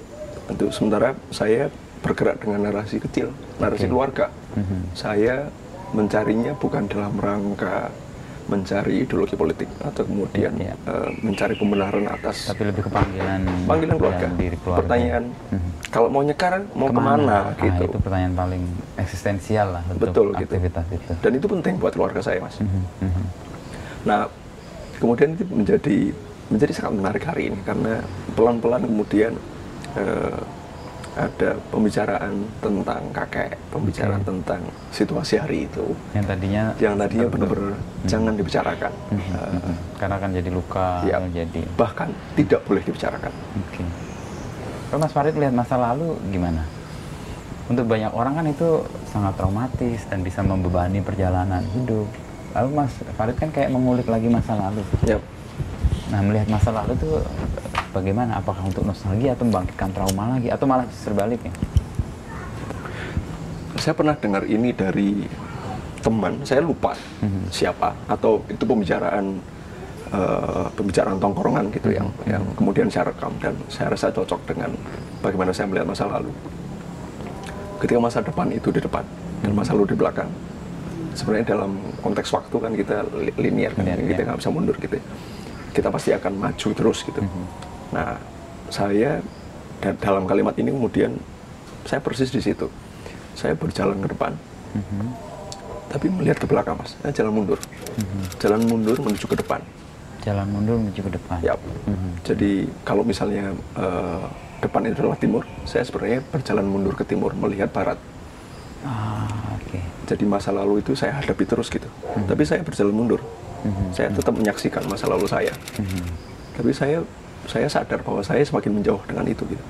Speaker 1: Untuk sementara saya bergerak dengan narasi kecil, narasi
Speaker 2: Oke.
Speaker 1: keluarga.
Speaker 2: Mhm.
Speaker 1: Saya mencarinya bukan dalam rangka mencari ideologi politik atau kemudian
Speaker 2: iya.
Speaker 1: eh, mencari pembenaran atas
Speaker 2: Tapi lebih ke panggilan
Speaker 1: panggilan keluarga.
Speaker 2: diri keluarga.
Speaker 1: Pertanyaan,
Speaker 2: Mhm.
Speaker 1: kalau mau nyekar mau ke mana,
Speaker 2: Ah,
Speaker 1: gitu.
Speaker 2: itu pertanyaan paling eksistensial lah untuk
Speaker 1: Betul gitu.
Speaker 2: aktivitas itu.
Speaker 1: Dan itu penting buat keluarga saya, Mas.
Speaker 2: Mhm, mhm.
Speaker 1: Nah, kemudian itu menjadi menjadi sangat menarik hari ini karena pelan-pelan kemudian eh, ada pembicaraan tentang kakek, pembicaraan
Speaker 2: Oke.
Speaker 1: tentang situasi hari itu
Speaker 2: Yang tadinya
Speaker 1: yang tadinya benar-benar jangan dibicarakan, Eh,
Speaker 2: mhm. Karena akan jadi luka,
Speaker 1: Iya.
Speaker 2: jadi.
Speaker 1: bahkan tidak boleh dibicarakan.
Speaker 2: Oke. Kalau Mas Farid lihat masa lalu gimana? Untuk banyak orang kan itu sangat traumatis dan bisa membebani perjalanan hidup. Lalu Mas Farid kan kayak mengulik lagi masa lalu.
Speaker 1: Ya,
Speaker 2: Nah melihat masa lalu tuh bagaimana? Apakah untuk nostalgia atau membangkitkan trauma lagi atau malah sebaliknya?
Speaker 1: saya pernah dengar ini dari teman, saya lupa
Speaker 2: Mhm.
Speaker 1: siapa atau itu pembicaraan eh, pembicaraan tongkrongan gitu yang yang kemudian saya rekam dan saya rasa cocok dengan bagaimana saya melihat masa lalu. Ketika masa depan itu di depan dan masa lalu di belakang, sebenarnya dalam konteks waktu kan kita li- linear kan,
Speaker 2: Linear,
Speaker 1: kita
Speaker 2: ya.
Speaker 1: nggak bisa mundur gitu. ya. Kita pasti akan maju terus gitu.
Speaker 2: Mhm.
Speaker 1: Nah, saya da- dalam kalimat ini kemudian saya persis di situ. Saya berjalan ke depan,
Speaker 2: Mhm.
Speaker 1: tapi melihat ke belakang mas, saya jalan mundur. jalan mundur menuju ke depan.
Speaker 2: Jalan mundur menuju ke depan.
Speaker 1: Ya. Jadi kalau misalnya eh, depan itu adalah timur, saya sebenarnya berjalan mundur ke timur melihat barat.
Speaker 2: Ah, oke.
Speaker 1: Jadi masa lalu itu saya hadapi terus gitu. Tapi saya berjalan mundur. Saya tetap menyaksikan masa lalu saya. Tapi saya saya sadar bahwa saya semakin menjauh dengan itu gitu.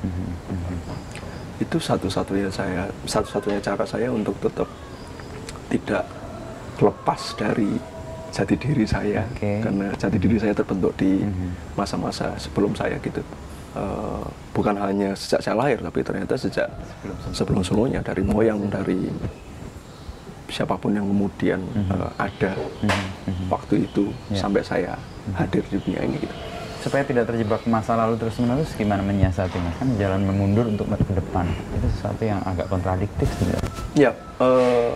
Speaker 1: Itu satu-satunya saya satu-satunya cara saya untuk tetap tidak lepas dari jati diri saya
Speaker 2: Oke.
Speaker 1: karena jati diri saya terbentuk di masa-masa sebelum saya gitu. Eh, bukan hanya sejak saya lahir tapi ternyata sejak sebelum sebelumnya dari moyang dari siapa pun yang kemudian eh, ada waktu itu
Speaker 2: Ya.
Speaker 1: sampai saya hadir di dunia ini gitu.
Speaker 2: Supaya tidak terjebak masa lalu terus menerus, gimana menyiasati mas? Kan jalan mengundur untuk ke depan itu sesuatu yang agak kontradiktif sebenarnya.
Speaker 1: Ya, eh,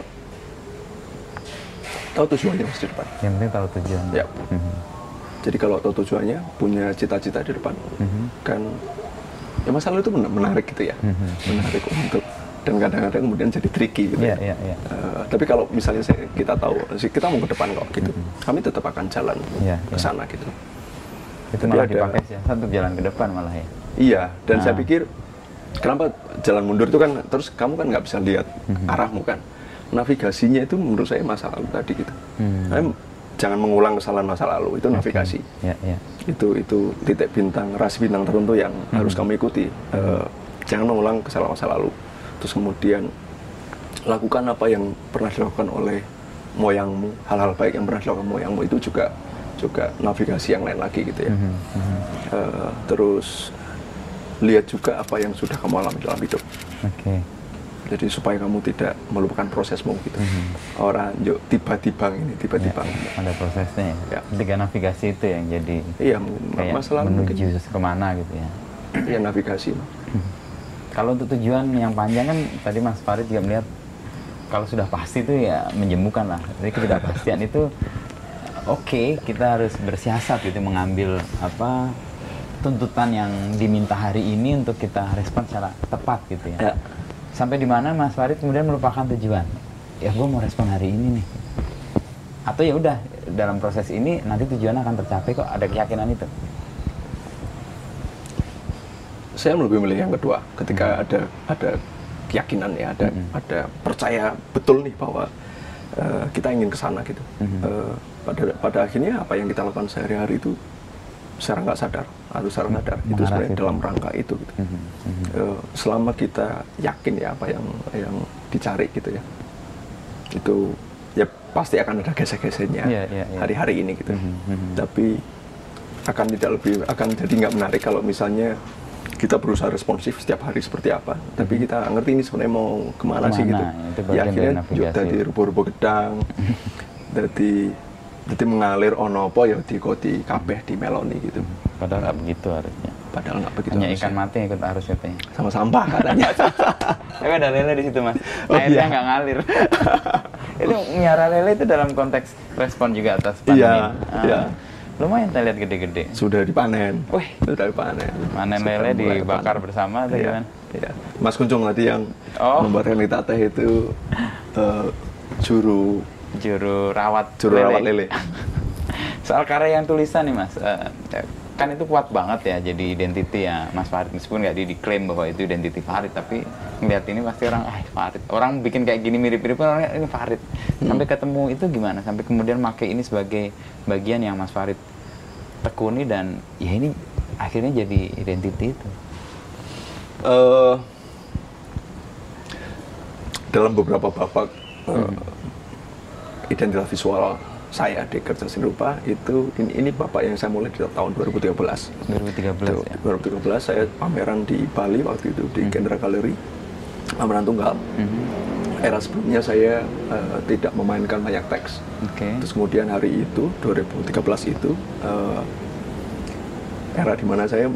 Speaker 1: tahu tujuannya mas di depan.
Speaker 2: Yang penting tahu tujuan.
Speaker 1: Ya.
Speaker 2: Mhm.
Speaker 1: Jadi kalau tahu tujuannya, punya cita-cita di depan,
Speaker 2: Mhm.
Speaker 1: kan ya masa lalu itu men- menarik gitu ya,
Speaker 2: Mhm.
Speaker 1: menarik untuk dan kadang-kadang kemudian jadi tricky gitu. Ya.
Speaker 2: iya, iya.
Speaker 1: Eh, tapi kalau misalnya saya, kita tahu kita mau ke depan kok gitu, kami tetap akan jalan
Speaker 2: Iya,
Speaker 1: ke
Speaker 2: iya.
Speaker 1: sana gitu.
Speaker 2: Itu
Speaker 1: Tapi
Speaker 2: malah
Speaker 1: ada-
Speaker 2: dipakai sih, untuk jalan ke depan malah ya.
Speaker 1: Iya, dan saya
Speaker 2: Ah.
Speaker 1: pikir kenapa jalan mundur itu kan terus kamu kan nggak bisa lihat
Speaker 2: Mhm.
Speaker 1: arahmu kan. Navigasinya itu menurut saya masa lalu tadi gitu.
Speaker 2: Hmm.
Speaker 1: Makanya jangan mengulang kesalahan masa lalu itu navigasi.
Speaker 2: Iya, iya.
Speaker 1: Itu itu titik bintang ras bintang tertentu yang
Speaker 2: Mhm.
Speaker 1: harus kamu ikuti. Eh, jangan mengulang kesalahan masa lalu. Terus kemudian lakukan apa yang pernah dilakukan oleh moyangmu, hal-hal baik yang pernah dilakukan moyangmu itu juga juga navigasi yang lain lagi gitu ya.
Speaker 2: Mhm, mhm.
Speaker 1: Eh, terus lihat juga apa yang sudah kamu alami dalam hidup.
Speaker 2: Oke.
Speaker 1: Jadi supaya kamu tidak melupakan prosesmu gitu.
Speaker 2: Mhm.
Speaker 1: Orang yuk tiba-tiba ini, tiba-tiba.
Speaker 2: Ya, ada prosesnya ya.
Speaker 1: Ya.
Speaker 2: Ketika navigasi itu yang jadi
Speaker 1: Iya, masalah
Speaker 2: menuju
Speaker 1: mungkin
Speaker 2: ke mana gitu ya.
Speaker 1: ya navigasi.
Speaker 2: Kalau untuk tujuan yang panjang kan tadi Mas Farid juga melihat kalau sudah pasti itu ya menjemukan lah. Jadi ketidakpastian itu oke kita harus bersiasat gitu mengambil apa tuntutan yang diminta hari ini untuk kita respon secara tepat gitu ya.
Speaker 1: Ya.
Speaker 2: Sampai di mana Mas Farid kemudian melupakan tujuan. Ya gue mau respon hari ini nih. Atau ya udah dalam proses ini nanti tujuan akan tercapai kok ada keyakinan itu.
Speaker 1: Saya lebih milih yang kedua. Ketika ada ada keyakinan ya, ada
Speaker 2: Mhm.
Speaker 1: ada percaya betul nih bahwa eh, kita ingin ke sana gitu.
Speaker 2: Mhm.
Speaker 1: Eh, pada pada akhirnya apa yang kita lakukan sehari-hari itu secara nggak sadar atau secara sadar itu sebenarnya
Speaker 2: situ.
Speaker 1: dalam rangka itu. Gitu.
Speaker 2: Mhm, mhm.
Speaker 1: Eh, selama kita yakin ya apa yang yang dicari gitu ya itu ya pasti akan ada gesek-geseknya
Speaker 2: Iya, iya, iya.
Speaker 1: hari-hari ini gitu
Speaker 2: Mhm, mhm.
Speaker 1: tapi akan tidak lebih akan jadi nggak menarik kalau misalnya kita berusaha responsif setiap hari seperti apa tapi kita ngerti ini sebenarnya mau ke mana, sih.
Speaker 2: Ke mana,
Speaker 1: gitu
Speaker 2: ya,
Speaker 1: ya
Speaker 2: bagian
Speaker 1: akhirnya
Speaker 2: dari
Speaker 1: rubo-rubo gedang jadi jadi mengalir ono apa ya di kodi kabeh di meloni gitu
Speaker 2: Padahal nggak begitu harusnya.
Speaker 1: padahal nggak begitu
Speaker 2: Hanya
Speaker 1: harusnya.
Speaker 2: ikan mati ikut arus katanya.
Speaker 1: sama sampah katanya
Speaker 2: Tapi ada lele di situ mas.
Speaker 1: Oh,
Speaker 2: Airnya
Speaker 1: iya.
Speaker 2: nggak ngalir. itu miara lele itu dalam konteks respon juga atas pandemi.
Speaker 1: Iya, iya.
Speaker 2: Lumayan saya lihat gede-gede.
Speaker 1: sudah dipanen
Speaker 2: Wih.
Speaker 1: sudah dipanen
Speaker 2: Panen
Speaker 1: Sudah
Speaker 2: lele dibakar
Speaker 1: dipanen.
Speaker 2: bersama atau
Speaker 1: Iya,
Speaker 2: gimana?
Speaker 1: iya. Mas Kuncung tadi yang
Speaker 2: Oh.
Speaker 1: membuatkan kita teh itu eh, juru
Speaker 2: Juru rawat
Speaker 1: juru rawat lele
Speaker 2: Soal karya yang tulisan nih mas, eh, kan itu kuat banget ya jadi identity ya. Mas Farid meskipun nggak di diklaim bahwa itu identity Farid tapi ngeliat ini pasti orang ah Farid. Orang bikin kayak gini mirip-mirip orangnya ini Farid. Sampai ketemu itu gimana? Sampai kemudian make ini sebagai bagian yang Mas Farid tekuni dan ya ini akhirnya jadi identity itu.
Speaker 1: Eh, dalam beberapa babak eh, identitas visual saya di kerja seni rupa itu ini, ini bapak yang saya mulai di tahun 2013
Speaker 2: 2013
Speaker 1: Tuh,
Speaker 2: ya.
Speaker 1: 2013 saya pameran di Bali waktu itu di Kendra Gallery pameran tunggal.
Speaker 2: Mhm.
Speaker 1: era sebelumnya saya eh, tidak memainkan banyak teks.
Speaker 2: Oke.
Speaker 1: Terus kemudian hari itu 2013 itu eh, era di mana saya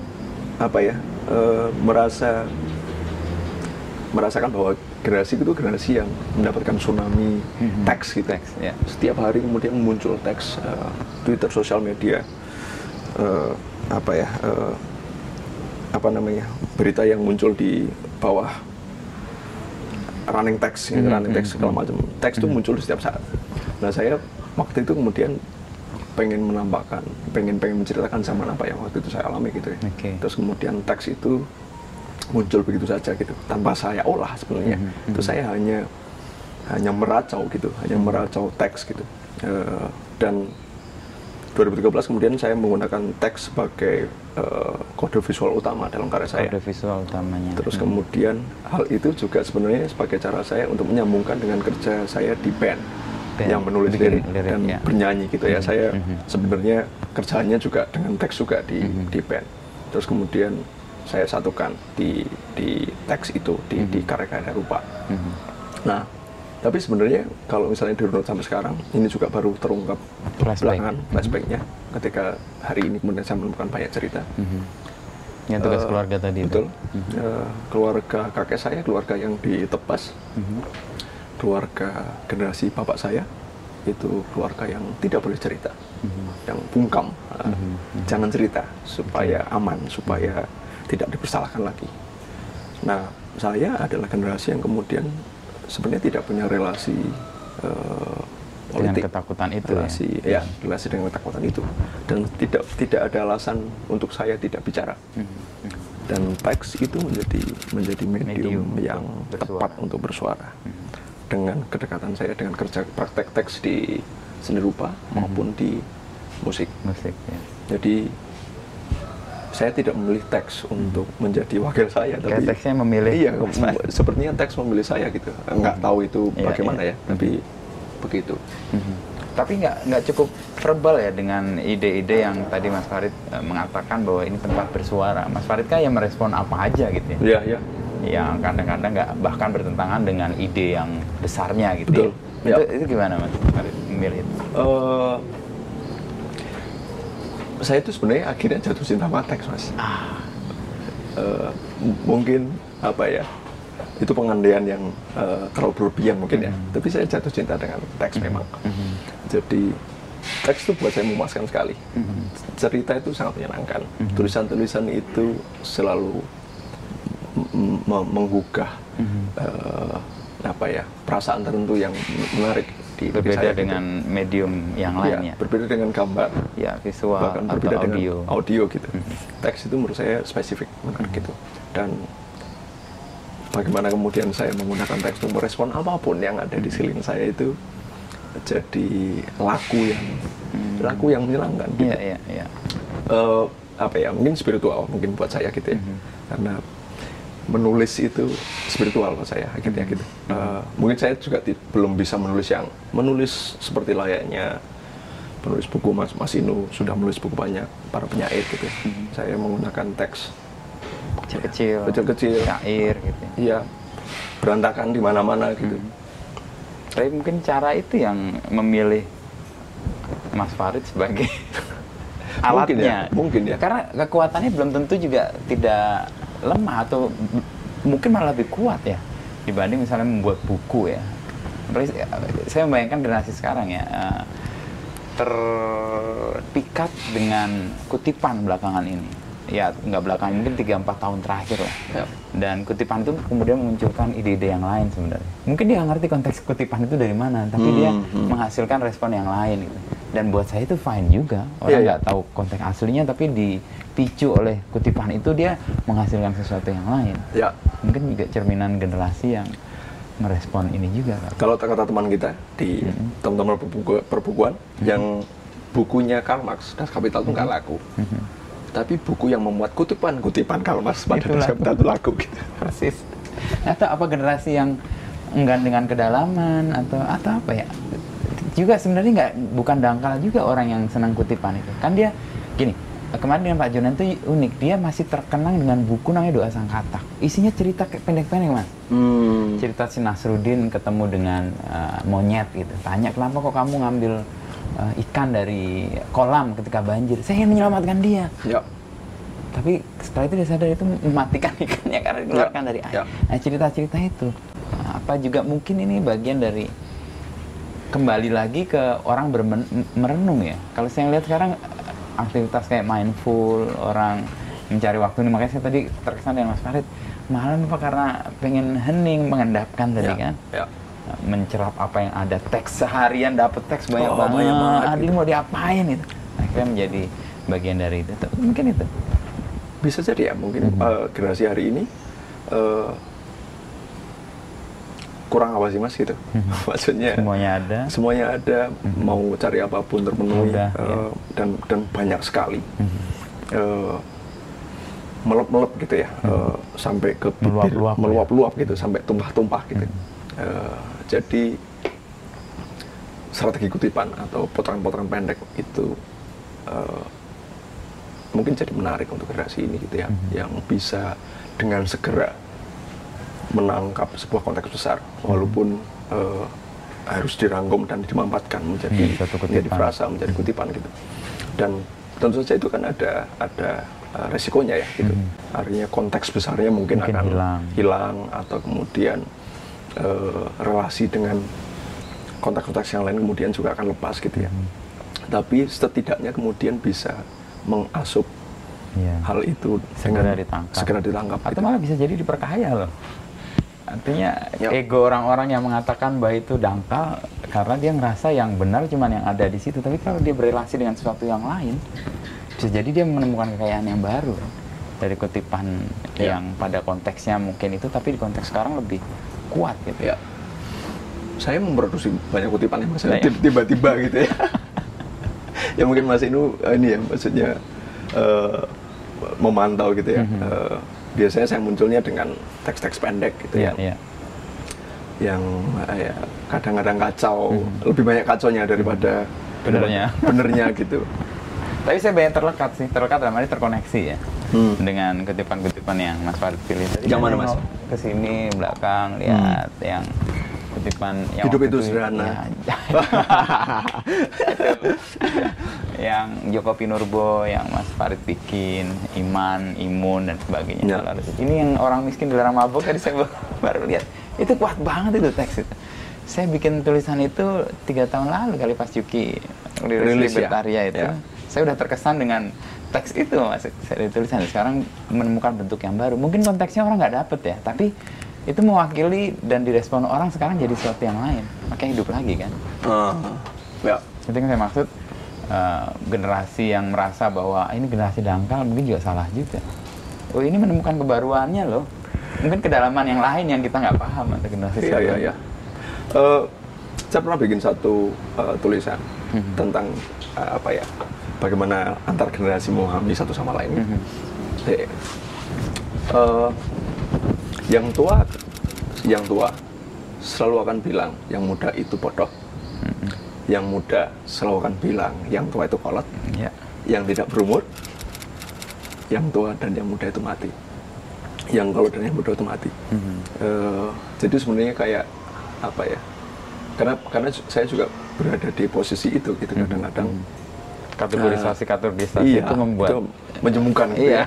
Speaker 1: apa ya eh, merasa merasakan bahwa generasi itu generasi yang mendapatkan tsunami
Speaker 2: Mhm.
Speaker 1: teks gitu
Speaker 2: Teks, ya.
Speaker 1: setiap hari kemudian muncul teks eh, Twitter sosial media eh, apa ya eh, apa namanya berita yang muncul di bawah running text ya,
Speaker 2: Mhm,
Speaker 1: running text
Speaker 2: mhm,
Speaker 1: segala macam teks itu muncul di setiap saat nah saya waktu itu kemudian pengen menampakkan, pengen pengen menceritakan zaman apa yang waktu itu saya alami gitu ya.
Speaker 2: Oke.
Speaker 1: Terus kemudian teks itu muncul begitu saja gitu, tanpa saya olah sebenarnya.
Speaker 2: Mhm,
Speaker 1: Itu saya hanya hanya meracau gitu, hanya meracau teks gitu. Eh, dan 2013 kemudian saya menggunakan teks sebagai eh, kode visual utama dalam karya saya.
Speaker 2: Kode visual utamanya.
Speaker 1: Terus
Speaker 2: Hmm.
Speaker 1: kemudian hal itu juga sebenarnya sebagai cara saya untuk menyambungkan dengan kerja saya di band,
Speaker 2: Band,
Speaker 1: yang menulis
Speaker 2: bikin
Speaker 1: lirik,
Speaker 2: lirik,
Speaker 1: dan
Speaker 2: ya.
Speaker 1: bernyanyi gitu ya.
Speaker 2: Mhm,
Speaker 1: Saya
Speaker 2: mhm.
Speaker 1: sebenarnya kerjanya juga dengan teks juga di
Speaker 2: Mhm.
Speaker 1: di band. Terus kemudian saya satukan di di teks itu di di
Speaker 2: Mhm.
Speaker 1: karya-karya rupa.
Speaker 2: Mhm.
Speaker 1: Nah, tapi sebenarnya kalau misalnya dirunut sampai sekarang, ini juga baru terungkap
Speaker 2: Flashback.
Speaker 1: belakangan flashbacknya ketika hari ini kemudian saya menemukan banyak cerita.
Speaker 2: Mhm. Yang tugas
Speaker 1: Eh,
Speaker 2: keluarga tadi itu.
Speaker 1: Betul.
Speaker 2: Mhm.
Speaker 1: Eh, keluarga kakek saya, keluarga yang ditebas,
Speaker 2: Mhm.
Speaker 1: keluarga generasi bapak saya itu keluarga yang tidak boleh cerita,
Speaker 2: Mhm.
Speaker 1: yang bungkam, Eh,
Speaker 2: Mhm.
Speaker 1: jangan cerita supaya aman, supaya tidak dipersalahkan lagi. Nah, saya adalah generasi yang kemudian sebenarnya tidak punya relasi
Speaker 2: Dengan
Speaker 1: politik,
Speaker 2: ketakutan itu
Speaker 1: relasi,
Speaker 2: ya.
Speaker 1: ya, relasi dengan ketakutan itu, dan tidak tidak ada alasan untuk saya tidak bicara.
Speaker 2: Mhm.
Speaker 1: dan teks itu menjadi menjadi medium,
Speaker 2: Medium
Speaker 1: yang
Speaker 2: untuk
Speaker 1: tepat
Speaker 2: bersuara.
Speaker 1: untuk bersuara
Speaker 2: Mhm.
Speaker 1: dengan kedekatan saya dengan kerja praktek teks di seni rupa
Speaker 2: Mhm.
Speaker 1: maupun di musik
Speaker 2: Musik ya.
Speaker 1: jadi saya tidak memilih teks untuk menjadi wakil saya
Speaker 2: Kayak
Speaker 1: tapi
Speaker 2: teksnya memilih
Speaker 1: iya sepertinya teks memilih saya gitu nggak tahu itu
Speaker 2: Iya,
Speaker 1: bagaimana
Speaker 2: iya.
Speaker 1: ya tapi begitu
Speaker 2: Mhm. Tapi nggak nggak cukup verbal ya dengan ide-ide yang tadi Mas Farid eh, mengatakan bahwa ini tempat bersuara. Mas Farid kan yang merespon apa aja gitu ya.
Speaker 1: iya iya
Speaker 2: Yang kadang-kadang nggak bahkan bertentangan dengan ide yang besarnya gitu
Speaker 1: Betul.
Speaker 2: ya. Itu,
Speaker 1: Ya.
Speaker 2: itu gimana Mas Farid memilih itu?
Speaker 1: Eh, saya itu sebenarnya akhirnya jatuh cinta sama teks mas
Speaker 2: Ah,
Speaker 1: m- mungkin apa ya itu pengandaian yang eh, terlalu berlebihan mungkin ya
Speaker 2: Mhm.
Speaker 1: tapi saya jatuh cinta dengan teks memang
Speaker 2: mhm.
Speaker 1: jadi teks itu buat saya memuaskan sekali
Speaker 2: Mhm.
Speaker 1: cerita itu sangat menyenangkan
Speaker 2: Mhm.
Speaker 1: tulisan-tulisan itu selalu m- m- menggugah
Speaker 2: Mhm.
Speaker 1: eh, apa ya perasaan tertentu yang menarik di
Speaker 2: berbeda
Speaker 1: saya gitu.
Speaker 2: dengan medium yang
Speaker 1: Ya,
Speaker 2: lain ya.
Speaker 1: berbeda dengan gambar
Speaker 2: Ya, visual
Speaker 1: bahkan
Speaker 2: atau
Speaker 1: berbeda
Speaker 2: audio.
Speaker 1: dengan audio gitu.
Speaker 2: Mhm.
Speaker 1: Teks itu menurut saya spesifik menarik
Speaker 2: Mhm.
Speaker 1: gitu. Dan bagaimana kemudian saya menggunakan teks untuk merespon apa pun yang ada di
Speaker 2: Mhm.
Speaker 1: sekeliling saya itu jadi laku yang
Speaker 2: Hmm.
Speaker 1: laku yang menyenangkan gitu.
Speaker 2: Iya, iya, iya.
Speaker 1: Eh, apa ya mungkin spiritual mungkin buat saya gitu ya
Speaker 2: Mhm.
Speaker 1: karena menulis itu spiritual buat saya akhirnya gitu Eh, mungkin saya juga belum bisa menulis yang menulis seperti layaknya penulis buku Mas Mas Inu sudah menulis buku banyak para penyair gitu.
Speaker 2: Mhm.
Speaker 1: saya menggunakan teks
Speaker 2: Kecil-kecil.
Speaker 1: Kecil-kecil.
Speaker 2: Syair gitu. ya.
Speaker 1: iya berantakan di mana-mana gitu
Speaker 2: Mhm. Tapi mungkin cara itu yang memilih Mas Farid sebagai
Speaker 1: Mungkin
Speaker 2: alatnya.
Speaker 1: ya, mungkin ya.
Speaker 2: Karena kekuatannya belum tentu juga tidak lemah atau mungkin malah lebih kuat ya dibanding misalnya membuat buku ya. Apalagi Saya membayangkan generasi sekarang ya eh, terpikat dengan kutipan belakangan ini. Ya nggak belakangan mungkin 3-4 tahun terakhir lah
Speaker 1: Ya.
Speaker 2: dan kutipan itu kemudian memunculkan ide-ide yang lain sebenarnya. Mungkin dia nggak ngerti konteks kutipan itu dari mana, tapi
Speaker 1: Hmm,
Speaker 2: dia
Speaker 1: hmm.
Speaker 2: menghasilkan respon yang lain. Gitu. Dan buat saya itu fine juga. Orang
Speaker 1: Iya,
Speaker 2: nggak tahu konteks aslinya, tapi dipicu oleh kutipan itu dia menghasilkan sesuatu yang lain.
Speaker 1: ya
Speaker 2: Mungkin juga cerminan generasi yang merespon ini juga.
Speaker 1: Kalau kata teman kita di
Speaker 2: Mhm.
Speaker 1: teman-teman perbuku- perbukuan yang bukunya Karl Marx Das Kapital itu nggak laku
Speaker 2: Mhm.
Speaker 1: Tapi buku yang memuat kutipan-kutipan Karl Marx pada
Speaker 2: Itu
Speaker 1: Das
Speaker 2: laku.
Speaker 1: Kapital itu laku gitu.
Speaker 2: Persis. Atau apa generasi yang enggan dengan kedalaman atau atau apa ya? Juga sebenarnya nggak bukan dangkal juga orang yang senang kutipan itu. Kan dia gini, kemarin dengan Pak Jonan itu unik. Dia masih terkenang dengan buku namanya Doa Sang Katak. Isinya cerita pendek-pendek, Mas.
Speaker 1: Hmm.
Speaker 2: Cerita si Nasruddin ketemu dengan uh, monyet gitu. Tanya, "Kenapa kok kamu ngambil uh, ikan dari kolam ketika banjir?" Saya ingin menyelamatkan dia
Speaker 1: Ya.
Speaker 2: tapi setelah itu dia sadar itu mematikan ikannya karena dikeluarkan
Speaker 1: Ya,
Speaker 2: dari air.
Speaker 1: ya.
Speaker 2: Nah cerita-cerita itu nah, apa juga mungkin ini bagian dari kembali lagi ke orang merenung ya. Kalau saya lihat sekarang aktivitas kayak mindful orang mencari waktu ini makanya saya tadi terkesan dengan Mas Farid malam apa karena pengen hening mengendapkan tadi
Speaker 1: ya.
Speaker 2: kan.
Speaker 1: Ya.
Speaker 2: Mencerap apa yang ada teks seharian dapat teks banyak
Speaker 1: Oh,
Speaker 2: banget,
Speaker 1: banyak banget
Speaker 2: Aduh,
Speaker 1: gitu.
Speaker 2: mau diapain itu akhirnya menjadi bagian dari itu Tuh, mungkin itu
Speaker 1: Bisa jadi ya, mungkin
Speaker 2: Mhm.
Speaker 1: eh, generasi hari ini eh, kurang apa sih mas gitu. Maksudnya
Speaker 2: Mhm. semuanya ada
Speaker 1: semuanya ada, mau cari apa pun terpenuhi
Speaker 2: Mudah,
Speaker 1: eh,
Speaker 2: ya.
Speaker 1: dan dan banyak sekali.
Speaker 2: Mhm.
Speaker 1: Eh, melep-melep gitu ya, eh, sampai ke bibir,
Speaker 2: Meluap-luap, ya.
Speaker 1: meluap-luap gitu, sampai tumpah-tumpah gitu.
Speaker 2: Mhm.
Speaker 1: Eh, jadi strategi kutipan atau potongan-potongan pendek itu eh, mungkin jadi menarik untuk generasi ini gitu ya,
Speaker 2: Mhm.
Speaker 1: yang bisa dengan segera menangkap sebuah konteks besar, walaupun eh, harus dirangkum dan dimampatkan menjadi
Speaker 2: Hmm, satu
Speaker 1: menjadi
Speaker 2: kutipan.
Speaker 1: frasa, menjadi kutipan gitu. Dan tentu saja itu kan ada ada uh, resikonya ya gitu.
Speaker 2: Mhm.
Speaker 1: Artinya konteks besarnya mungkin,
Speaker 2: Mungkin
Speaker 1: akan
Speaker 2: hilang.
Speaker 1: hilang atau kemudian uh, relasi dengan konteks-konteks yang lain kemudian juga akan lepas gitu ya.
Speaker 2: Mhm.
Speaker 1: Tapi setidaknya kemudian bisa mengasup
Speaker 2: Iya.
Speaker 1: hal itu
Speaker 2: segera ditangkap
Speaker 1: segera ditangkap
Speaker 2: atau
Speaker 1: gitu.
Speaker 2: malah bisa jadi diperkaya loh artinya
Speaker 1: Ya.
Speaker 2: ego orang-orang yang mengatakan bahwa itu dangkal karena dia ngerasa yang benar cuman yang ada di situ tapi kalau dia berrelasi dengan sesuatu yang lain bisa jadi dia menemukan kekayaan yang baru dari kutipan
Speaker 1: Ya.
Speaker 2: yang pada konteksnya mungkin itu tapi di konteks sekarang lebih kuat gitu
Speaker 1: Ya. Saya memproduksi banyak kutipan yang
Speaker 2: Nah, ya.
Speaker 1: tiba-tiba gitu ya. ya mungkin Mas Inu eh, ini ya maksudnya eh, memantau gitu ya.
Speaker 2: Mhm.
Speaker 1: Eh, biasanya saya munculnya dengan teks-teks pendek gitu ya.
Speaker 2: iya.
Speaker 1: Yang eh, ya, kadang-kadang kacau,
Speaker 2: Mhm.
Speaker 1: lebih banyak kacaunya daripada
Speaker 2: Benernya.
Speaker 1: benernya gitu.
Speaker 2: tapi saya banyak terlekat sih terlekat dalam arti terkoneksi ya
Speaker 1: Hmm.
Speaker 2: dengan kutipan-kutipan yang Mas Farid pilih tadi
Speaker 1: Yang mana, Mas?
Speaker 2: ke sini belakang lihat yang kutipan yang
Speaker 1: Hidup itu sederhana.
Speaker 2: ya, yang Joko Pinurbo yang Mas Farid bikin iman imun dan sebagainya
Speaker 1: Ya.
Speaker 2: Kalau ini yang orang miskin dilarang mabuk tadi saya baru- lihat itu kuat banget itu teks itu saya bikin tulisan itu tiga tahun lalu kali pas Yuki rilis
Speaker 1: Rilis ya?
Speaker 2: Libertaria itu
Speaker 1: Ya.
Speaker 2: saya udah terkesan dengan teks itu mas. Saya tulisan. Sekarang menemukan bentuk yang baru. Mungkin konteksnya orang nggak dapet ya tapi itu mewakili dan direspon orang sekarang jadi sesuatu yang lain. Makanya hidup lagi kan?
Speaker 1: Ah, ya.
Speaker 2: itu yang saya maksud. Eh, generasi yang merasa bahwa "Ah, ini generasi dangkal mungkin juga salah juga. Oh ini menemukan kebaruannya loh. Mungkin kedalaman yang lain yang kita nggak paham atau generasi
Speaker 1: Iya, iya, iya. Eh, saya pernah bikin satu eh, tulisan
Speaker 2: Mhm.
Speaker 1: tentang eh, apa ya, bagaimana antar generasi memahami satu sama lain.
Speaker 2: Mhm.
Speaker 1: Eh, eh, yang tua, yang tua selalu akan bilang yang muda itu bodoh.
Speaker 2: Mhm.
Speaker 1: Yang muda selalu akan bilang yang tua itu kolot.
Speaker 2: ya
Speaker 1: Yang tidak berumur, yang tua dan yang muda itu mati. Yang kolot dan yang muda itu mati.
Speaker 2: Mhm.
Speaker 1: Eh, jadi sebenarnya kayak apa ya? Karena karena saya juga berada di posisi itu gitu
Speaker 2: Mhm.
Speaker 1: kadang-kadang.
Speaker 2: Kategorisasi kategorisasi
Speaker 1: Iya,
Speaker 2: itu membuat
Speaker 1: itu menjemukan gitu
Speaker 2: Iya.
Speaker 1: ya.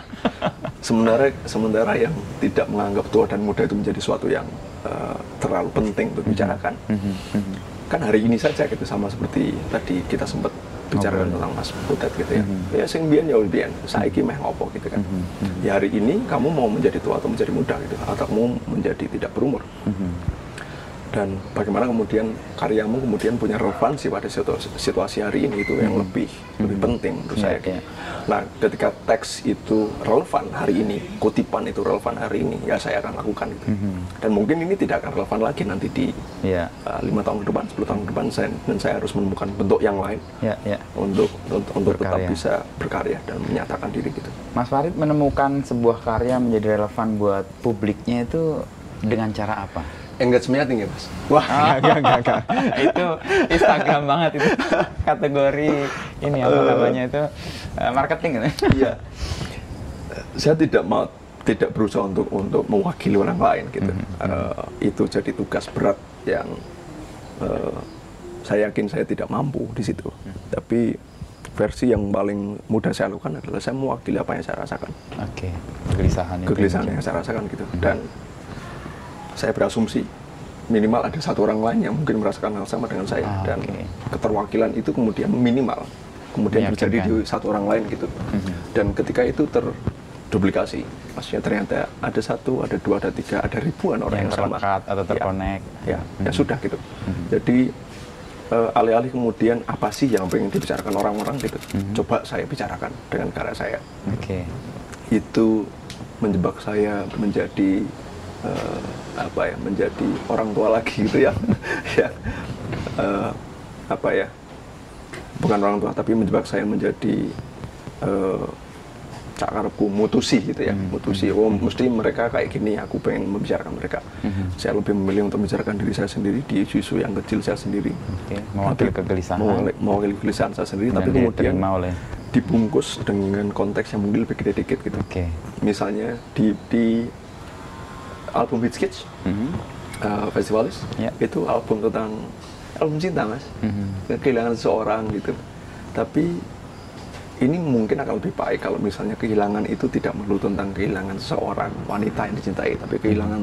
Speaker 1: sementara sementara yang tidak menganggap tua dan muda itu menjadi suatu yang eh, terlalu penting untuk dibicarakan.
Speaker 2: Mhm, mhm.
Speaker 1: Kan hari ini saja gitu sama seperti tadi kita sempat bicarakan
Speaker 2: Ngobrol.
Speaker 1: tentang Mas Butet gitu ya.
Speaker 2: Mhm.
Speaker 1: Ya sing biyen ya biyen, saiki meh ngopo gitu kan.
Speaker 2: Mhm, mhm.
Speaker 1: Ya hari ini kamu mau menjadi tua atau menjadi muda gitu atau kamu menjadi tidak berumur
Speaker 2: Mhm.
Speaker 1: Dan bagaimana kemudian karyamu kemudian punya relevansi pada situasi, hari ini itu yang
Speaker 2: Mhm.
Speaker 1: lebih lebih
Speaker 2: Mhm.
Speaker 1: penting menurut
Speaker 2: Iya,
Speaker 1: saya.
Speaker 2: iya.
Speaker 1: Nah, ketika teks itu relevan hari ini, kutipan itu relevan hari ini, ya saya akan lakukan itu.
Speaker 2: Mhm.
Speaker 1: Dan mungkin ini tidak akan relevan lagi nanti di
Speaker 2: ya
Speaker 1: uh, lima tahun ke depan, 10 tahun ke depan, saya, dan saya harus menemukan bentuk yang lain
Speaker 2: ya ya
Speaker 1: untuk untuk, untuk tetap bisa berkarya dan menyatakan diri gitu.
Speaker 2: Mas Farid menemukan sebuah karya menjadi relevan buat publiknya itu dengan cara apa?
Speaker 1: Engagementnya tinggi mas. Wah,
Speaker 2: Ah,
Speaker 1: enggak, enggak, enggak.
Speaker 2: itu Instagram banget itu kategori ini apa
Speaker 1: Eh.
Speaker 2: namanya itu eh, marketing gitu.
Speaker 1: Iya. Saya tidak mau tidak berusaha untuk untuk mewakili orang lain gitu.
Speaker 2: Mhm.
Speaker 1: Eh, itu jadi tugas berat yang eh, saya yakin saya tidak mampu di situ.
Speaker 2: Mhm.
Speaker 1: Tapi versi yang paling mudah saya lakukan adalah saya mewakili apa yang saya rasakan,
Speaker 2: Oke, kegelisahan itu.
Speaker 1: kegelisahan yang saya rasakan gitu. Dan saya berasumsi minimal ada satu orang lain yang mungkin merasakan hal sama dengan saya
Speaker 2: Ah,
Speaker 1: dan
Speaker 2: oke.
Speaker 1: keterwakilan itu kemudian minimal kemudian terjadi di satu orang lain gitu
Speaker 2: Mhm.
Speaker 1: dan ketika itu ter duplikasi. Maksudnya ternyata ada satu, ada dua, ada tiga, ada ribuan orang
Speaker 2: Yang
Speaker 1: yang, sama.
Speaker 2: atau
Speaker 1: Ya.
Speaker 2: terkonek.
Speaker 1: Ya, ya sudah gitu. Jadi eh, alih-alih kemudian apa sih yang pengen dibicarakan orang-orang gitu, coba saya bicarakan dengan karya saya.
Speaker 2: Oke.
Speaker 1: Itu menjebak saya menjadi eh, apa ya, menjadi orang tua lagi gitu ya, ya eh, apa ya, bukan orang tua tapi menjebak saya menjadi eh, cak karepku mutusi gitu ya. Mutusi oh mesti mereka kayak gini aku pengen membicarakan mereka. Saya lebih memilih untuk membicarakan diri saya sendiri di isu-isu yang kecil saya sendiri.
Speaker 2: Oke, mewakili kegelisahan.
Speaker 1: mewakili, mewakili kegelisahan saya sendiri
Speaker 2: Dan
Speaker 1: tapi kemudian
Speaker 2: oleh-
Speaker 1: dibungkus dengan konteks yang mungkin lebih gede dikit gitu.
Speaker 2: Oke.
Speaker 1: misalnya di di album Hit Sketch
Speaker 2: Mhm.
Speaker 1: uh, Festivalis
Speaker 2: Ya.
Speaker 1: itu album tentang album cinta mas
Speaker 2: Mhm.
Speaker 1: kehilangan seseorang gitu tapi ini mungkin akan lebih baik kalau misalnya kehilangan itu tidak melulu tentang kehilangan seseorang wanita yang dicintai tapi kehilangan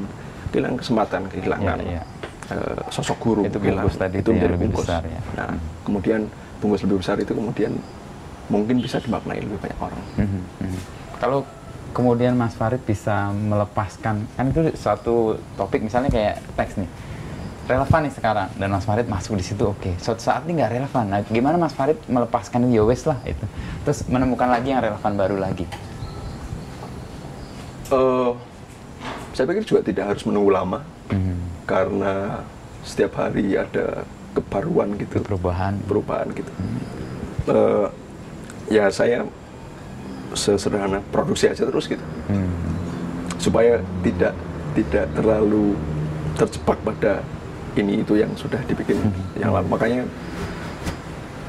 Speaker 1: kehilangan kesempatan kehilangan
Speaker 2: Ya, ya.
Speaker 1: uh, sosok guru
Speaker 2: Itu
Speaker 1: kehilangan-
Speaker 2: bungkus tadi itu
Speaker 1: menjadi
Speaker 2: lebih
Speaker 1: bungkus.
Speaker 2: besar ya.
Speaker 1: nah kemudian bungkus lebih besar itu kemudian mungkin bisa dimaknai lebih banyak orang
Speaker 2: Mhm, mhm. Kalau kemudian Mas Farid bisa melepaskan, kan itu suatu topik misalnya kayak teks nih, relevan nih sekarang dan Mas Farid masuk di situ, oke. Suatu saat ini nggak relevan. Nah, gimana Mas Farid melepaskan itu? Ya wes lah itu. Terus menemukan lagi yang relevan baru lagi.
Speaker 1: Eh, saya pikir juga tidak harus menunggu lama
Speaker 2: Mhm.
Speaker 1: karena setiap hari ada kebaruan gitu
Speaker 2: Perubahan.
Speaker 1: perubahan gitu Eh, ya saya sesederhana produksi aja terus gitu
Speaker 2: Hmm.
Speaker 1: supaya tidak tidak terlalu terjebak pada ini itu yang sudah dibikin yang lama makanya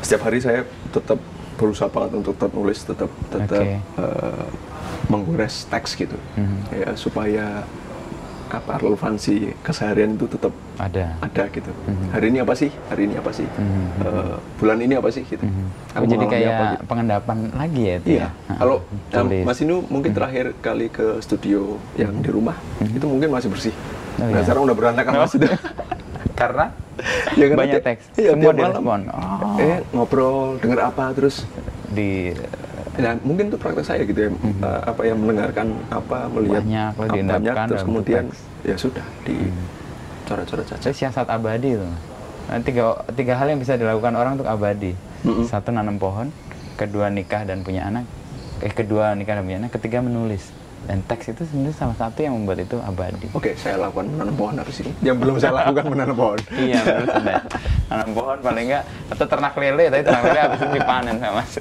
Speaker 1: setiap hari saya tetap berusaha banget untuk tetap nulis tetap tetap
Speaker 2: Oke.
Speaker 1: eh, menggores teks gitu
Speaker 2: Mhm.
Speaker 1: ya supaya apa relevansi keseharian itu tetap
Speaker 2: Ada.
Speaker 1: ada gitu
Speaker 2: Mhm.
Speaker 1: hari ini apa sih hari ini apa sih
Speaker 2: Mhm.
Speaker 1: Eh, bulan ini apa sih gitu
Speaker 2: Mhm.
Speaker 1: Aku
Speaker 2: Oh, jadi kayak
Speaker 1: apa gitu.
Speaker 2: pengendapan lagi ya itu
Speaker 1: Iya,
Speaker 2: ya?
Speaker 1: kalau um,
Speaker 2: tulis.
Speaker 1: Mas Inu mungkin terakhir kali ke studio yang di rumah itu mungkin masih bersih.
Speaker 2: Oh,
Speaker 1: nah
Speaker 2: iya.
Speaker 1: sekarang udah berantakan Mas itu.
Speaker 2: Karena
Speaker 1: Ya, karena
Speaker 2: banyak
Speaker 1: tiap-
Speaker 2: teks,
Speaker 1: iya,
Speaker 2: semua direspon. Oh.
Speaker 1: Eh ngobrol, denger apa terus.
Speaker 2: di
Speaker 1: Nah, mungkin itu praktek saya gitu ya, eh, apa yang mendengarkan apa, melihat.
Speaker 2: Banyak,
Speaker 1: apa,
Speaker 2: diendapkan
Speaker 1: terus kemudian
Speaker 2: teks. Mhm.
Speaker 1: ya sudah di coret-coret saja.
Speaker 2: Itu siasat abadi itu. Nah, tiga, tiga hal yang bisa dilakukan orang untuk abadi.
Speaker 1: Mm-mm.
Speaker 2: Satu nanam pohon, kedua nikah dan punya anak, eh kedua nikah dan punya anak, ketiga menulis. Dan teks itu sebenarnya salah satu yang membuat itu abadi.
Speaker 1: Oke, saya lakukan menanam pohon habis ini. Yang belum saya lakukan menanam pohon.
Speaker 2: iya, benar sudah. Nanam pohon paling enggak atau ternak lele, tapi ternak lele habis itu dipanen sama Mas.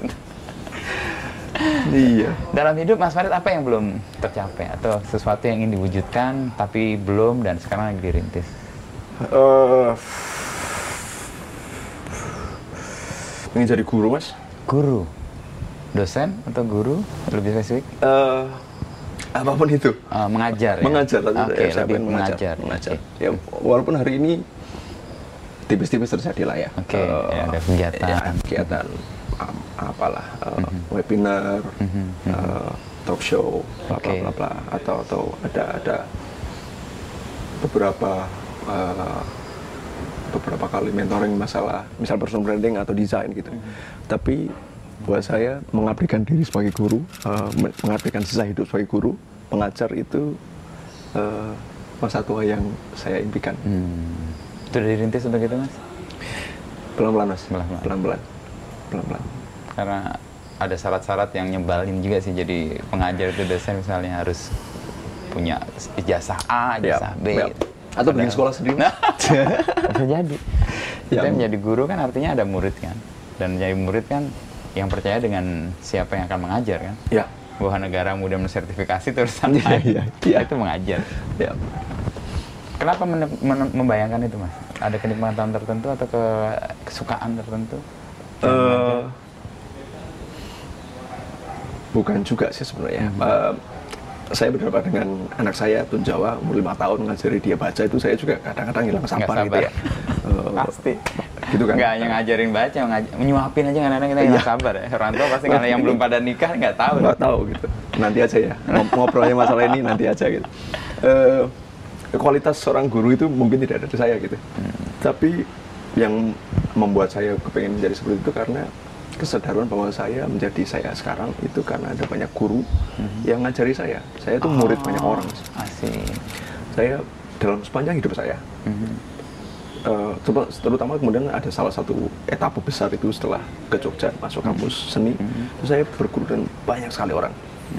Speaker 1: Iya.
Speaker 2: Dalam hidup Mas Farid apa yang belum tercapai atau sesuatu yang ingin diwujudkan tapi belum dan sekarang lagi dirintis?
Speaker 1: Eh, ingin jadi guru mas?
Speaker 2: Guru, dosen atau guru lebih spesifik?
Speaker 1: Eh, apa pun itu.
Speaker 2: Eh, mengajar ya?
Speaker 1: mengajar tapi
Speaker 2: Oke,
Speaker 1: saya- saya
Speaker 2: lebih
Speaker 1: pengen
Speaker 2: mengajar.
Speaker 1: mengajar
Speaker 2: Oke.
Speaker 1: ya walaupun hari ini tipis-tipis terjadi lah ya
Speaker 2: Oke,
Speaker 1: Eh,
Speaker 2: ya, ada kegiatan.
Speaker 1: ya, kegiatan apalah eh, webinar
Speaker 2: Mhm,
Speaker 1: eh, talk show bla bla bla bla. Atau atau ada ada beberapa eh, beberapa kali mentoring masalah misal personal branding atau desain gitu. Tapi buat saya mengabdikan diri sebagai guru men- mengabdikan sisa hidup sebagai guru pengajar itu eh, masa tua yang saya impikan.
Speaker 2: Hmm. Itu dirintis untuk itu mas?
Speaker 1: pelan-pelan mas.
Speaker 2: Pelan-pelan.
Speaker 1: Pelan-pelan
Speaker 2: Karena ada syarat-syarat yang nyebalin juga sih jadi pengajar itu dosen misalnya harus punya ijazah A, ijazah B.
Speaker 1: ya. atau bikin sekolah sendiri
Speaker 2: Nah, bisa jadi. Kita menjadi guru kan artinya ada murid kan. Dan menjadi murid kan yang percaya dengan siapa yang akan mengajar kan.
Speaker 1: ya
Speaker 2: Bahwa negara mudah mensertifikasi terusan
Speaker 1: Iya, iya, iya.
Speaker 2: itu mengajar.
Speaker 1: ya
Speaker 2: Kenapa membayangkan itu mas? Ada kenikmatan tertentu atau ke kesukaan tertentu?
Speaker 1: Eh, bukan juga sih sebenarnya. Eh, saya berdebat dengan anak saya Tun Jawa umur lima tahun ngajari dia baca itu saya juga kadang-kadang hilang
Speaker 2: Nggak
Speaker 1: sabar, gitu
Speaker 2: sabar.
Speaker 1: ya. Eh,
Speaker 2: Pasti.
Speaker 1: gitu kan.
Speaker 2: Nggak hanya ngajarin baca, ngaj- menyuapin aja kadang-kadang kita nggak
Speaker 1: Iya.
Speaker 2: sabar ya. Orang tua pasti karena yang belum pada nikah nggak tahu.
Speaker 1: nggak tahu gitu. Nanti aja ya ngobrolnya masalah ini nanti aja gitu. Eh, kualitas seorang guru itu mungkin tidak ada di saya gitu. Tapi yang membuat saya kepengen menjadi seperti itu karena kesadaran bahwa saya menjadi saya sekarang itu karena ada banyak guru yang ngajari saya. Saya itu murid
Speaker 2: Oh,
Speaker 1: banyak orang.
Speaker 2: Asik.
Speaker 1: Saya dalam sepanjang hidup saya,
Speaker 2: Mhm.
Speaker 1: eh, coba terutama kemudian ada salah satu etapa besar itu setelah ke Jogja masuk kampus seni, itu saya berguru dengan banyak sekali orang.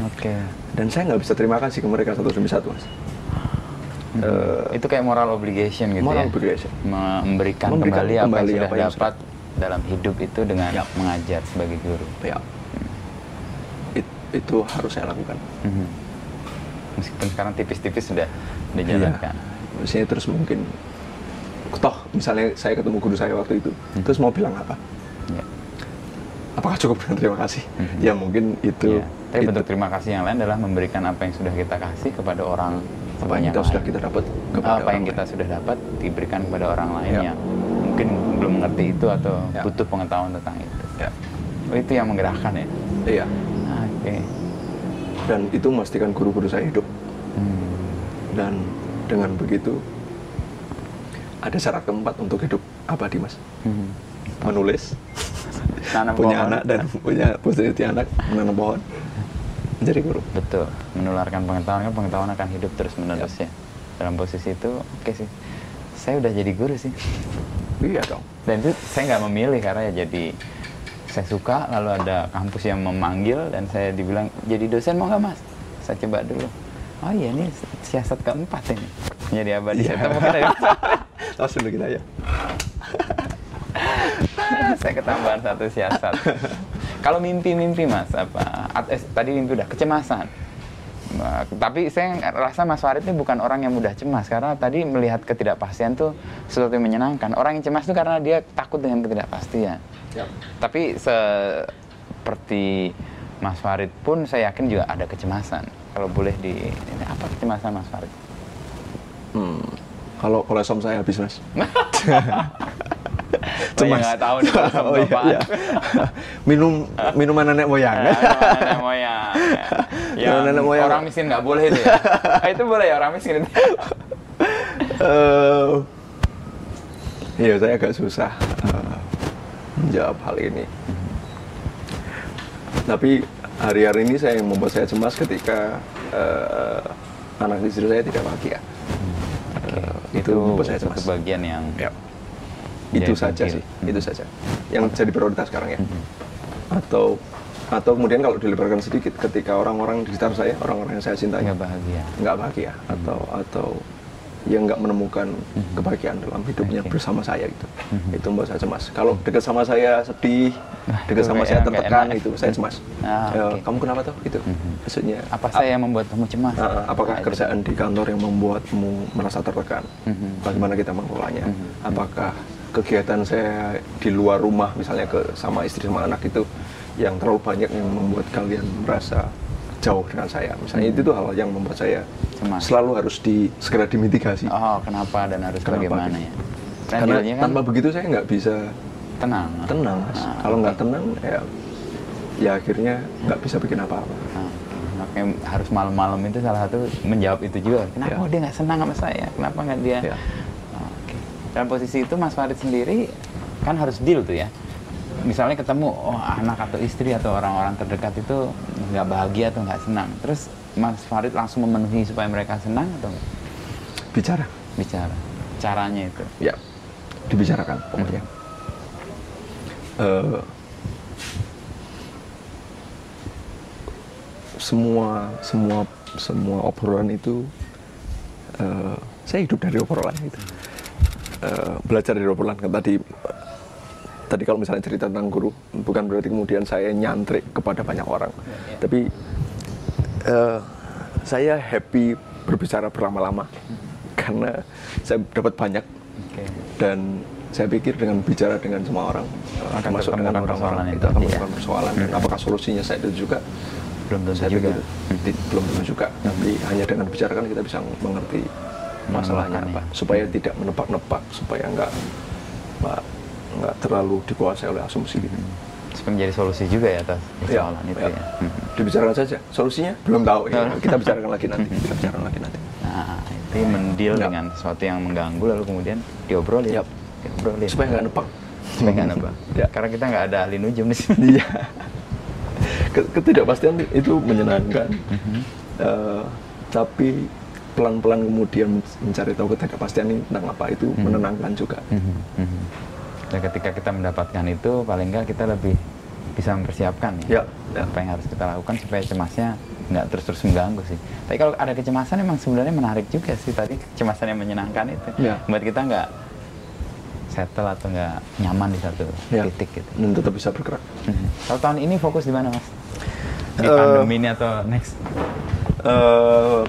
Speaker 2: Oke.
Speaker 1: Dan saya nggak bisa terima kasih ke mereka satu demi satu, mas. Eh,
Speaker 2: itu kayak moral obligation gitu
Speaker 1: moral
Speaker 2: ya.
Speaker 1: obligation.
Speaker 2: Memberikan,
Speaker 1: Memberikan
Speaker 2: kembali, apa
Speaker 1: kembali
Speaker 2: yang sudah
Speaker 1: apa yang
Speaker 2: dapat dalam hidup itu dengan
Speaker 1: Ya.
Speaker 2: mengajar sebagai guru.
Speaker 1: Ya, It- itu harus saya lakukan.
Speaker 2: Mhm. Meskipun sekarang tipis-tipis sudah
Speaker 1: Iya.
Speaker 2: dijalankan.
Speaker 1: Maksudnya terus mungkin, toh misalnya saya ketemu guru saya waktu itu, terus mau bilang apa?
Speaker 2: Ya.
Speaker 1: Apakah cukup dengan terima kasih?
Speaker 2: Mhm.
Speaker 1: Ya mungkin itu.
Speaker 2: Ya. Tapi
Speaker 1: itu
Speaker 2: bentuk terima kasih yang lain adalah memberikan apa yang sudah kita kasih kepada orang
Speaker 1: apa yang kita sudah kita dapat kepada
Speaker 2: apa yang kita sudah dapat diberikan kepada orang lain
Speaker 1: Ya.
Speaker 2: yang mungkin belum mengerti itu atau
Speaker 1: Ya.
Speaker 2: butuh pengetahuan tentang itu.
Speaker 1: Ya,
Speaker 2: Oh, itu yang menggerakkan ya.
Speaker 1: iya.
Speaker 2: Ah, Oke.
Speaker 1: Dan itu memastikan guru-guru saya hidup.
Speaker 2: Hmm.
Speaker 1: Dan dengan begitu ada syarat keempat untuk hidup abadi mas.
Speaker 2: Hmm.
Speaker 1: Menulis,
Speaker 2: Tanam
Speaker 1: punya
Speaker 2: pohon.
Speaker 1: anak dan punya positif anak, menanam pohon, menjadi guru.
Speaker 2: Betul. Menularkan pengetahuan kan pengetahuan akan hidup terus menerus
Speaker 1: Ya.
Speaker 2: ya. Dalam posisi itu oke sih. Saya udah jadi guru sih.
Speaker 1: Iya dong.
Speaker 2: Dan itu saya nggak memilih karena ya jadi saya suka lalu ada kampus yang memanggil dan saya dibilang jadi dosen mau nggak mas? Saya coba dulu. Oh iya ini siasat keempat ini. Jadi abadi saya
Speaker 1: Iya.
Speaker 2: temukan dari
Speaker 1: Langsung kita ya.
Speaker 2: saya ketambahan satu siasat. Kalau mimpi-mimpi mas apa? at- eh, tadi mimpi udah kecemasan. Nah, tapi saya rasa Mas Farid ini bukan orang yang mudah cemas karena tadi melihat ketidakpastian tuh sesuatu yang menyenangkan. Orang yang cemas tuh karena dia takut dengan ketidakpastian.
Speaker 1: Ya.
Speaker 2: Tapi seperti Mas Farid pun saya yakin juga ada kecemasan. Kalau boleh di ini apa kecemasan Mas Farid?
Speaker 1: Hmm. Kalau kolesom saya habis mas.
Speaker 2: Ya nggak tahu nih
Speaker 1: oh, iya, iya. Minum minuman nenek moyang.
Speaker 2: Ya, nenek moyang.
Speaker 1: Ya,
Speaker 2: Yang
Speaker 1: nenek moyang.
Speaker 2: orang miskin nggak boleh itu ya. Ah, itu boleh ya orang miskin itu.
Speaker 1: Eh, Iya, saya agak susah eh, menjawab hal ini. Tapi hari-hari ini saya yang membuat saya cemas ketika eh, anak istri saya tidak bahagia. Eh, itu, membuat saya cemas.
Speaker 2: bagian yang
Speaker 1: Ya. Itu
Speaker 2: Jadi
Speaker 1: saja sih, itu saja. Yang jadi prioritas sekarang ya.
Speaker 2: Mhm.
Speaker 1: Atau atau kemudian kalau dilebarkan sedikit ketika orang-orang di sekitar saya, orang-orang yang saya cintai
Speaker 2: nggak bahagia.
Speaker 1: nggak bahagia atau atau yang nggak menemukan kebahagiaan dalam hidupnya
Speaker 2: Oke.
Speaker 1: bersama saya gitu
Speaker 2: Mhm.
Speaker 1: itu membuat saya cemas kalau dekat sama saya sedih
Speaker 2: Nah,
Speaker 1: dekat
Speaker 2: itu
Speaker 1: sama saya tertekan itu saya cemas
Speaker 2: Ah,
Speaker 1: Ya,
Speaker 2: oke.
Speaker 1: kamu kenapa tuh itu
Speaker 2: Mhm.
Speaker 1: maksudnya
Speaker 2: Apa saya yang membuat kamu cemas?
Speaker 1: ah, apakah
Speaker 2: Nah, itu.
Speaker 1: kerjaan di kantor yang membuatmu merasa tertekan
Speaker 2: Mhm.
Speaker 1: bagaimana kita mengelolanya
Speaker 2: Mhm.
Speaker 1: apakah kegiatan saya di luar rumah misalnya ke sama istri sama anak itu yang terlalu banyak yang membuat kalian merasa jauh dengan saya misalnya itu tuh hal yang membuat saya
Speaker 2: Cemas.
Speaker 1: selalu harus di segera dimitigasi
Speaker 2: Oh, kenapa dan harus
Speaker 1: Kenapa?
Speaker 2: bagaimana ya? Dan
Speaker 1: karena
Speaker 2: kan
Speaker 1: tanpa begitu saya nggak bisa
Speaker 2: tenang.
Speaker 1: tenang Mas.
Speaker 2: Ah,
Speaker 1: kalau nggak tenang ya ya akhirnya nggak bisa bikin apa-apa
Speaker 2: Nah, makanya harus malam-malam itu salah satu menjawab itu juga. Kenapa
Speaker 1: Ya.
Speaker 2: dia nggak senang sama saya? Kenapa nggak dia?
Speaker 1: Ya.
Speaker 2: Dalam posisi itu Mas Farid sendiri kan harus deal tuh ya. Misalnya ketemu oh, anak atau istri atau orang-orang terdekat itu nggak bahagia atau nggak senang. Terus Mas Farid langsung memenuhi supaya mereka senang atau
Speaker 1: bicara.
Speaker 2: Bicara. Caranya itu.
Speaker 1: ya dibicarakan. Pokoknya Eh, semua semua semua obrolan itu eh, saya hidup dari obrolan itu Eh, belajar dari obrolan kan tadi. Tadi kalau misalnya cerita tentang guru bukan berarti kemudian saya nyantrik kepada banyak orang. Tapi eh, saya happy berbicara berlama-lama karena saya dapat banyak.
Speaker 2: Oke.
Speaker 1: dan saya pikir dengan bicara dengan semua orang
Speaker 2: Akan
Speaker 1: termasuk
Speaker 2: ketemu
Speaker 1: dengan orang-orang
Speaker 2: itu
Speaker 1: akan menemukan persoalan. Dan apakah solusinya saya itu juga?
Speaker 2: Belum tentu
Speaker 1: saya
Speaker 2: juga.
Speaker 1: pikir di- belum tentu juga. Tapi hanya dengan bicarakan kita bisa mengerti masalahnya
Speaker 2: Menemukannya.
Speaker 1: apa supaya tidak menebak-nebak supaya nggak nggak terlalu dikuasai oleh asumsi gitu
Speaker 2: Supaya menjadi solusi juga ya atas
Speaker 1: Ya,
Speaker 2: persoalan itu
Speaker 1: ya.
Speaker 2: ya. Hmm.
Speaker 1: dibicarakan saja solusinya belum tahu ya. Kita bicarakan lagi nanti kita bicarakan lagi nanti
Speaker 2: Nah, itu mendil
Speaker 1: Ya.
Speaker 2: dengan sesuatu yang mengganggu lalu kemudian diobrolin.
Speaker 1: Yap.
Speaker 2: Diobrolin.
Speaker 1: supaya nggak nebak
Speaker 2: supaya nggak nebak.
Speaker 1: Ya.
Speaker 2: Karena kita nggak ada ahli nujum di sini.
Speaker 1: Iya. Ke- Ketidakpastian itu menyenangkan. Eh, tapi pelan-pelan kemudian mencari tahu ketidakpastian ini tentang apa itu menenangkan juga.
Speaker 2: Mhm, mhm. Dan ketika kita mendapatkan itu, paling nggak kita lebih bisa mempersiapkan
Speaker 1: Ya, ya.
Speaker 2: apa yang harus kita lakukan supaya cemasnya nggak terus-terus mengganggu sih. Tapi kalau ada kecemasan emang sebenarnya menarik juga sih tadi kecemasan yang menyenangkan itu.
Speaker 1: Ya.
Speaker 2: Buat kita nggak settle atau nggak nyaman di satu
Speaker 1: Ya.
Speaker 2: titik gitu.
Speaker 1: Dan tetap bisa bergerak.
Speaker 2: Mhm. Kalau tahun ini fokus di mana mas? Di
Speaker 1: Eh,
Speaker 2: pandemi ini atau next?
Speaker 1: Eh,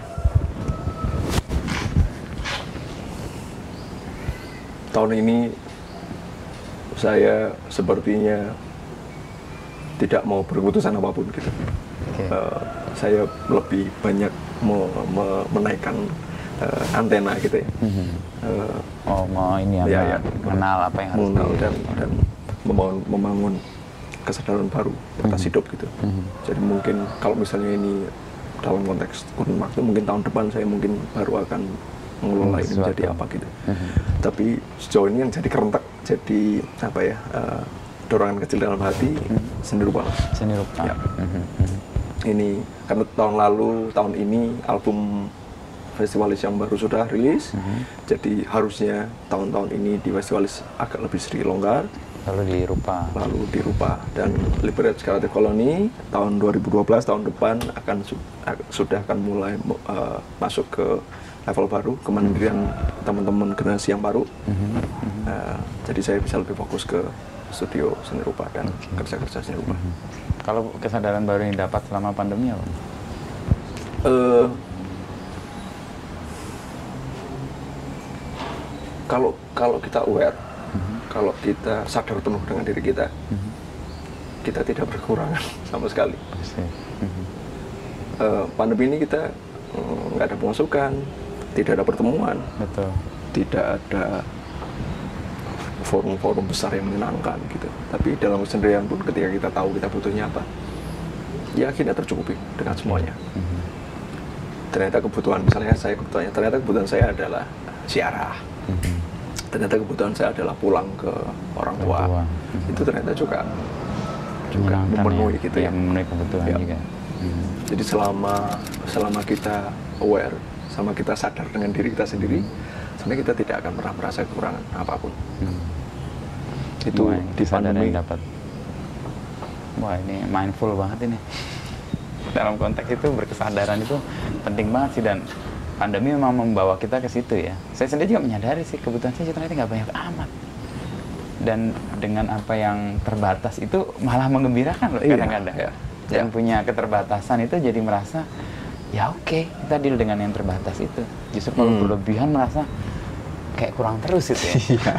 Speaker 1: tahun ini saya sepertinya tidak mau berkeputusan apa pun gitu.
Speaker 2: Oke.
Speaker 1: Eh, saya lebih banyak me- me- menaikkan eh, antena gitu ya.
Speaker 2: Mhm.
Speaker 1: Eh,
Speaker 2: Oh mau ini ya,
Speaker 1: Ya, ya.
Speaker 2: mengenal apa yang harus
Speaker 1: mengenal dan dan membangun, membangun kesadaran baru atas hidup gitu.
Speaker 2: Mhm.
Speaker 1: Jadi mungkin kalau misalnya ini dalam konteks kurun waktu mungkin tahun depan saya mungkin baru akan mengelola ini
Speaker 2: Sesuatu.
Speaker 1: menjadi apa gitu.
Speaker 2: Mhm.
Speaker 1: Tapi sejauh ini yang jadi kerentak jadi apa ya eh, dorongan kecil dalam hati seni rupa. Mas.
Speaker 2: Seni rupa.
Speaker 1: Ya.
Speaker 2: Mhm.
Speaker 1: Ini karena tahun lalu tahun ini album Festivalis yang baru sudah rilis,
Speaker 2: Mhm.
Speaker 1: jadi harusnya tahun-tahun ini di Festivalis agak lebih sedikit longgar.
Speaker 2: Lalu di rupa.
Speaker 1: lalu dirubah dan Liberate Karate Colony tahun 2012 tahun depan akan su- sudah akan mulai mu- eh, masuk ke level baru kemandirian teman-teman generasi yang baru.
Speaker 2: Mhm,
Speaker 1: Eh, jadi saya bisa lebih fokus ke studio seni rupa dan kerja-kerja seni rupa.
Speaker 2: Kalau kesadaran baru yang dapat selama pandemi apa?
Speaker 1: Eh, kalau kalau kita aware kalau kita sadar penuh dengan diri kita kita tidak berkekurangan sama sekali.
Speaker 2: Mhm.
Speaker 1: Eh, pandemi ini kita mm, nggak ada pemasukan, tidak ada pertemuan,
Speaker 2: Betul.
Speaker 1: tidak ada forum-forum besar yang menyenangkan gitu. Tapi dalam kesendirian pun ketika kita tahu kita butuhnya apa, ya akhirnya tercukupi dengan semuanya.
Speaker 2: Mhm.
Speaker 1: Ternyata kebutuhan, misalnya saya kebutuhannya, ternyata kebutuhan saya adalah siarah.
Speaker 2: Mhm.
Speaker 1: Ternyata kebutuhan saya adalah pulang ke orang tua.
Speaker 2: Tua.
Speaker 1: Itu ternyata juga juga
Speaker 2: Menyenangkan
Speaker 1: memenuhi
Speaker 2: ya.
Speaker 1: gitu
Speaker 2: Iya,
Speaker 1: ya.
Speaker 2: memenuhi kebutuhan
Speaker 1: Ya.
Speaker 2: juga. Mhm.
Speaker 1: Jadi selama selama kita aware, sama kita sadar dengan diri kita sendiri, sebenarnya kita tidak akan pernah merasa kekurangan apa pun.
Speaker 2: Mhm.
Speaker 1: Itu
Speaker 2: Wah, yang
Speaker 1: di pandemi.
Speaker 2: yang dapat. Wah ini mindful banget ini. Dalam konteks itu berkesadaran itu penting banget sih dan pandemi memang membawa kita ke situ ya. Saya sendiri juga menyadari sih kebutuhan saya ternyata nggak banyak amat. Dan dengan apa yang terbatas itu malah mengembirakan loh
Speaker 1: Iya,
Speaker 2: kadang-kadang.
Speaker 1: iya.
Speaker 2: Yang
Speaker 1: Iya.
Speaker 2: punya keterbatasan itu jadi merasa ya oke kita deal dengan yang terbatas itu. Justru kalau
Speaker 1: Hmm.
Speaker 2: berlebihan merasa kayak kurang terus itu ya.
Speaker 1: Iya.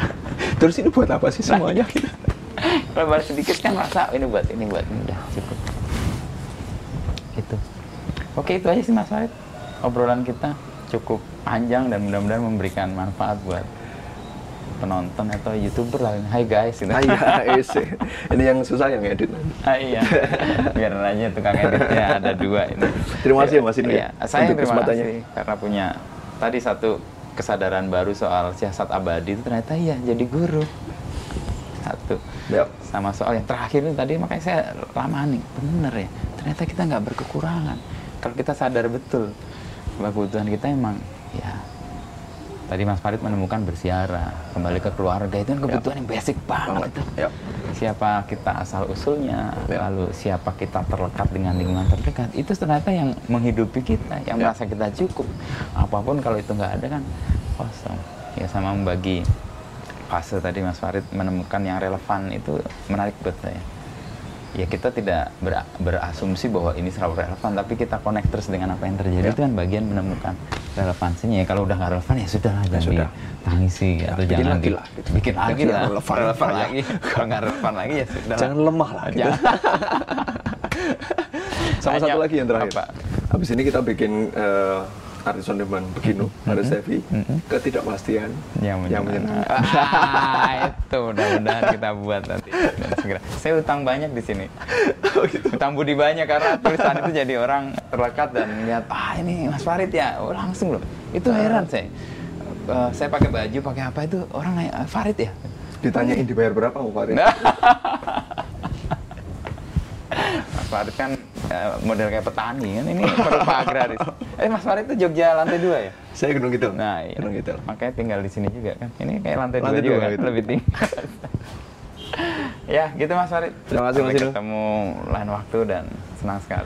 Speaker 1: Terus ini buat apa sih semuanya?
Speaker 2: kalau baru sedikit kan masa ini buat ini buat ini udah cukup itu oke itu aja sih mas Farid obrolan kita cukup panjang dan mudah-mudahan memberikan manfaat buat penonton atau youtuber lah hai guys gitu.
Speaker 1: Iya, ese. Ini yang susah yang edit.
Speaker 2: Ah, iya biar aja tukang editnya ada dua ini
Speaker 1: Terima kasih ya, Mas, ini
Speaker 2: iya.
Speaker 1: ya,
Speaker 2: saya
Speaker 1: untuk
Speaker 2: terima kasih karena punya tadi satu kesadaran baru soal siasat abadi itu ternyata iya jadi guru satu
Speaker 1: Ya.
Speaker 2: sama soal yang terakhir itu tadi makanya saya lama nih bener ya ternyata kita nggak berkekurangan kalau kita sadar betul bahwa kebutuhan kita emang ya tadi Mas Farid menemukan bersiara kembali ke keluarga. Itu kan kebutuhan yang basic banget, itu
Speaker 1: Ya.
Speaker 2: siapa kita asal usulnya
Speaker 1: Ya.
Speaker 2: lalu siapa kita terlekat dengan lingkungan terdekat. Itu ternyata yang menghidupi kita yang
Speaker 1: Ya.
Speaker 2: merasa kita cukup. Apa pun kalau itu nggak ada kan kosong. Ya sama membagi fase tadi Mas Farid menemukan yang relevan itu menarik buat saya ya kita tidak ber- berasumsi bahwa ini selalu relevan tapi kita connect terus dengan apa yang terjadi
Speaker 1: Ya.
Speaker 2: itu kan bagian menemukan relevansinya ya kalau udah nggak relevan ya sudah lah
Speaker 1: Ya
Speaker 2: jangan
Speaker 1: sudah.
Speaker 2: tangisi
Speaker 1: Ya,
Speaker 2: atau
Speaker 1: bikin
Speaker 2: jangan
Speaker 1: lagi lah, gitu.
Speaker 2: bikin lagi lah
Speaker 1: relevan.
Speaker 2: relevan
Speaker 1: Ya.
Speaker 2: lagi kalau nggak relevan lagi ya sudah
Speaker 1: Jangan lemah lah. Gitu. Sama
Speaker 2: Hanya-
Speaker 1: satu lagi yang terakhir.
Speaker 2: apa?
Speaker 1: Habis ini kita bikin eh, artis on demand beginu pada Sevi ketidakpastian
Speaker 2: yang menyenangkan. Ah, itu mudah-mudahan kita buat nanti dan segera. Saya utang banyak di sini.
Speaker 1: Oh, gitu.
Speaker 2: Utang budi banyak karena tulisan itu jadi orang terlekat dan melihat ah ini Mas Farid ya, oh, langsung loh. Itu heran saya. Eh, saya pakai baju, pakai apa itu orang "Ah, Farid ya.
Speaker 1: Ditanyain dibayar berapa Pak Farid?
Speaker 2: Mas Farid kan eh, model kayak petani kan ini berupa agraris. Eh Mas Farid itu Jogja lantai dua ya?
Speaker 1: Saya Gunung Kidul.
Speaker 2: Nah, iya.
Speaker 1: Gunung Kidul.
Speaker 2: Makanya tinggal di sini juga kan. Ini kayak lantai,
Speaker 1: Lantai
Speaker 2: dua juga
Speaker 1: dua,
Speaker 2: kan,
Speaker 1: gitu.
Speaker 2: lebih tinggi. ya, gitu Mas Farid.
Speaker 1: Terima kasih, Mas
Speaker 2: ketemu lain waktu dan senang sekali.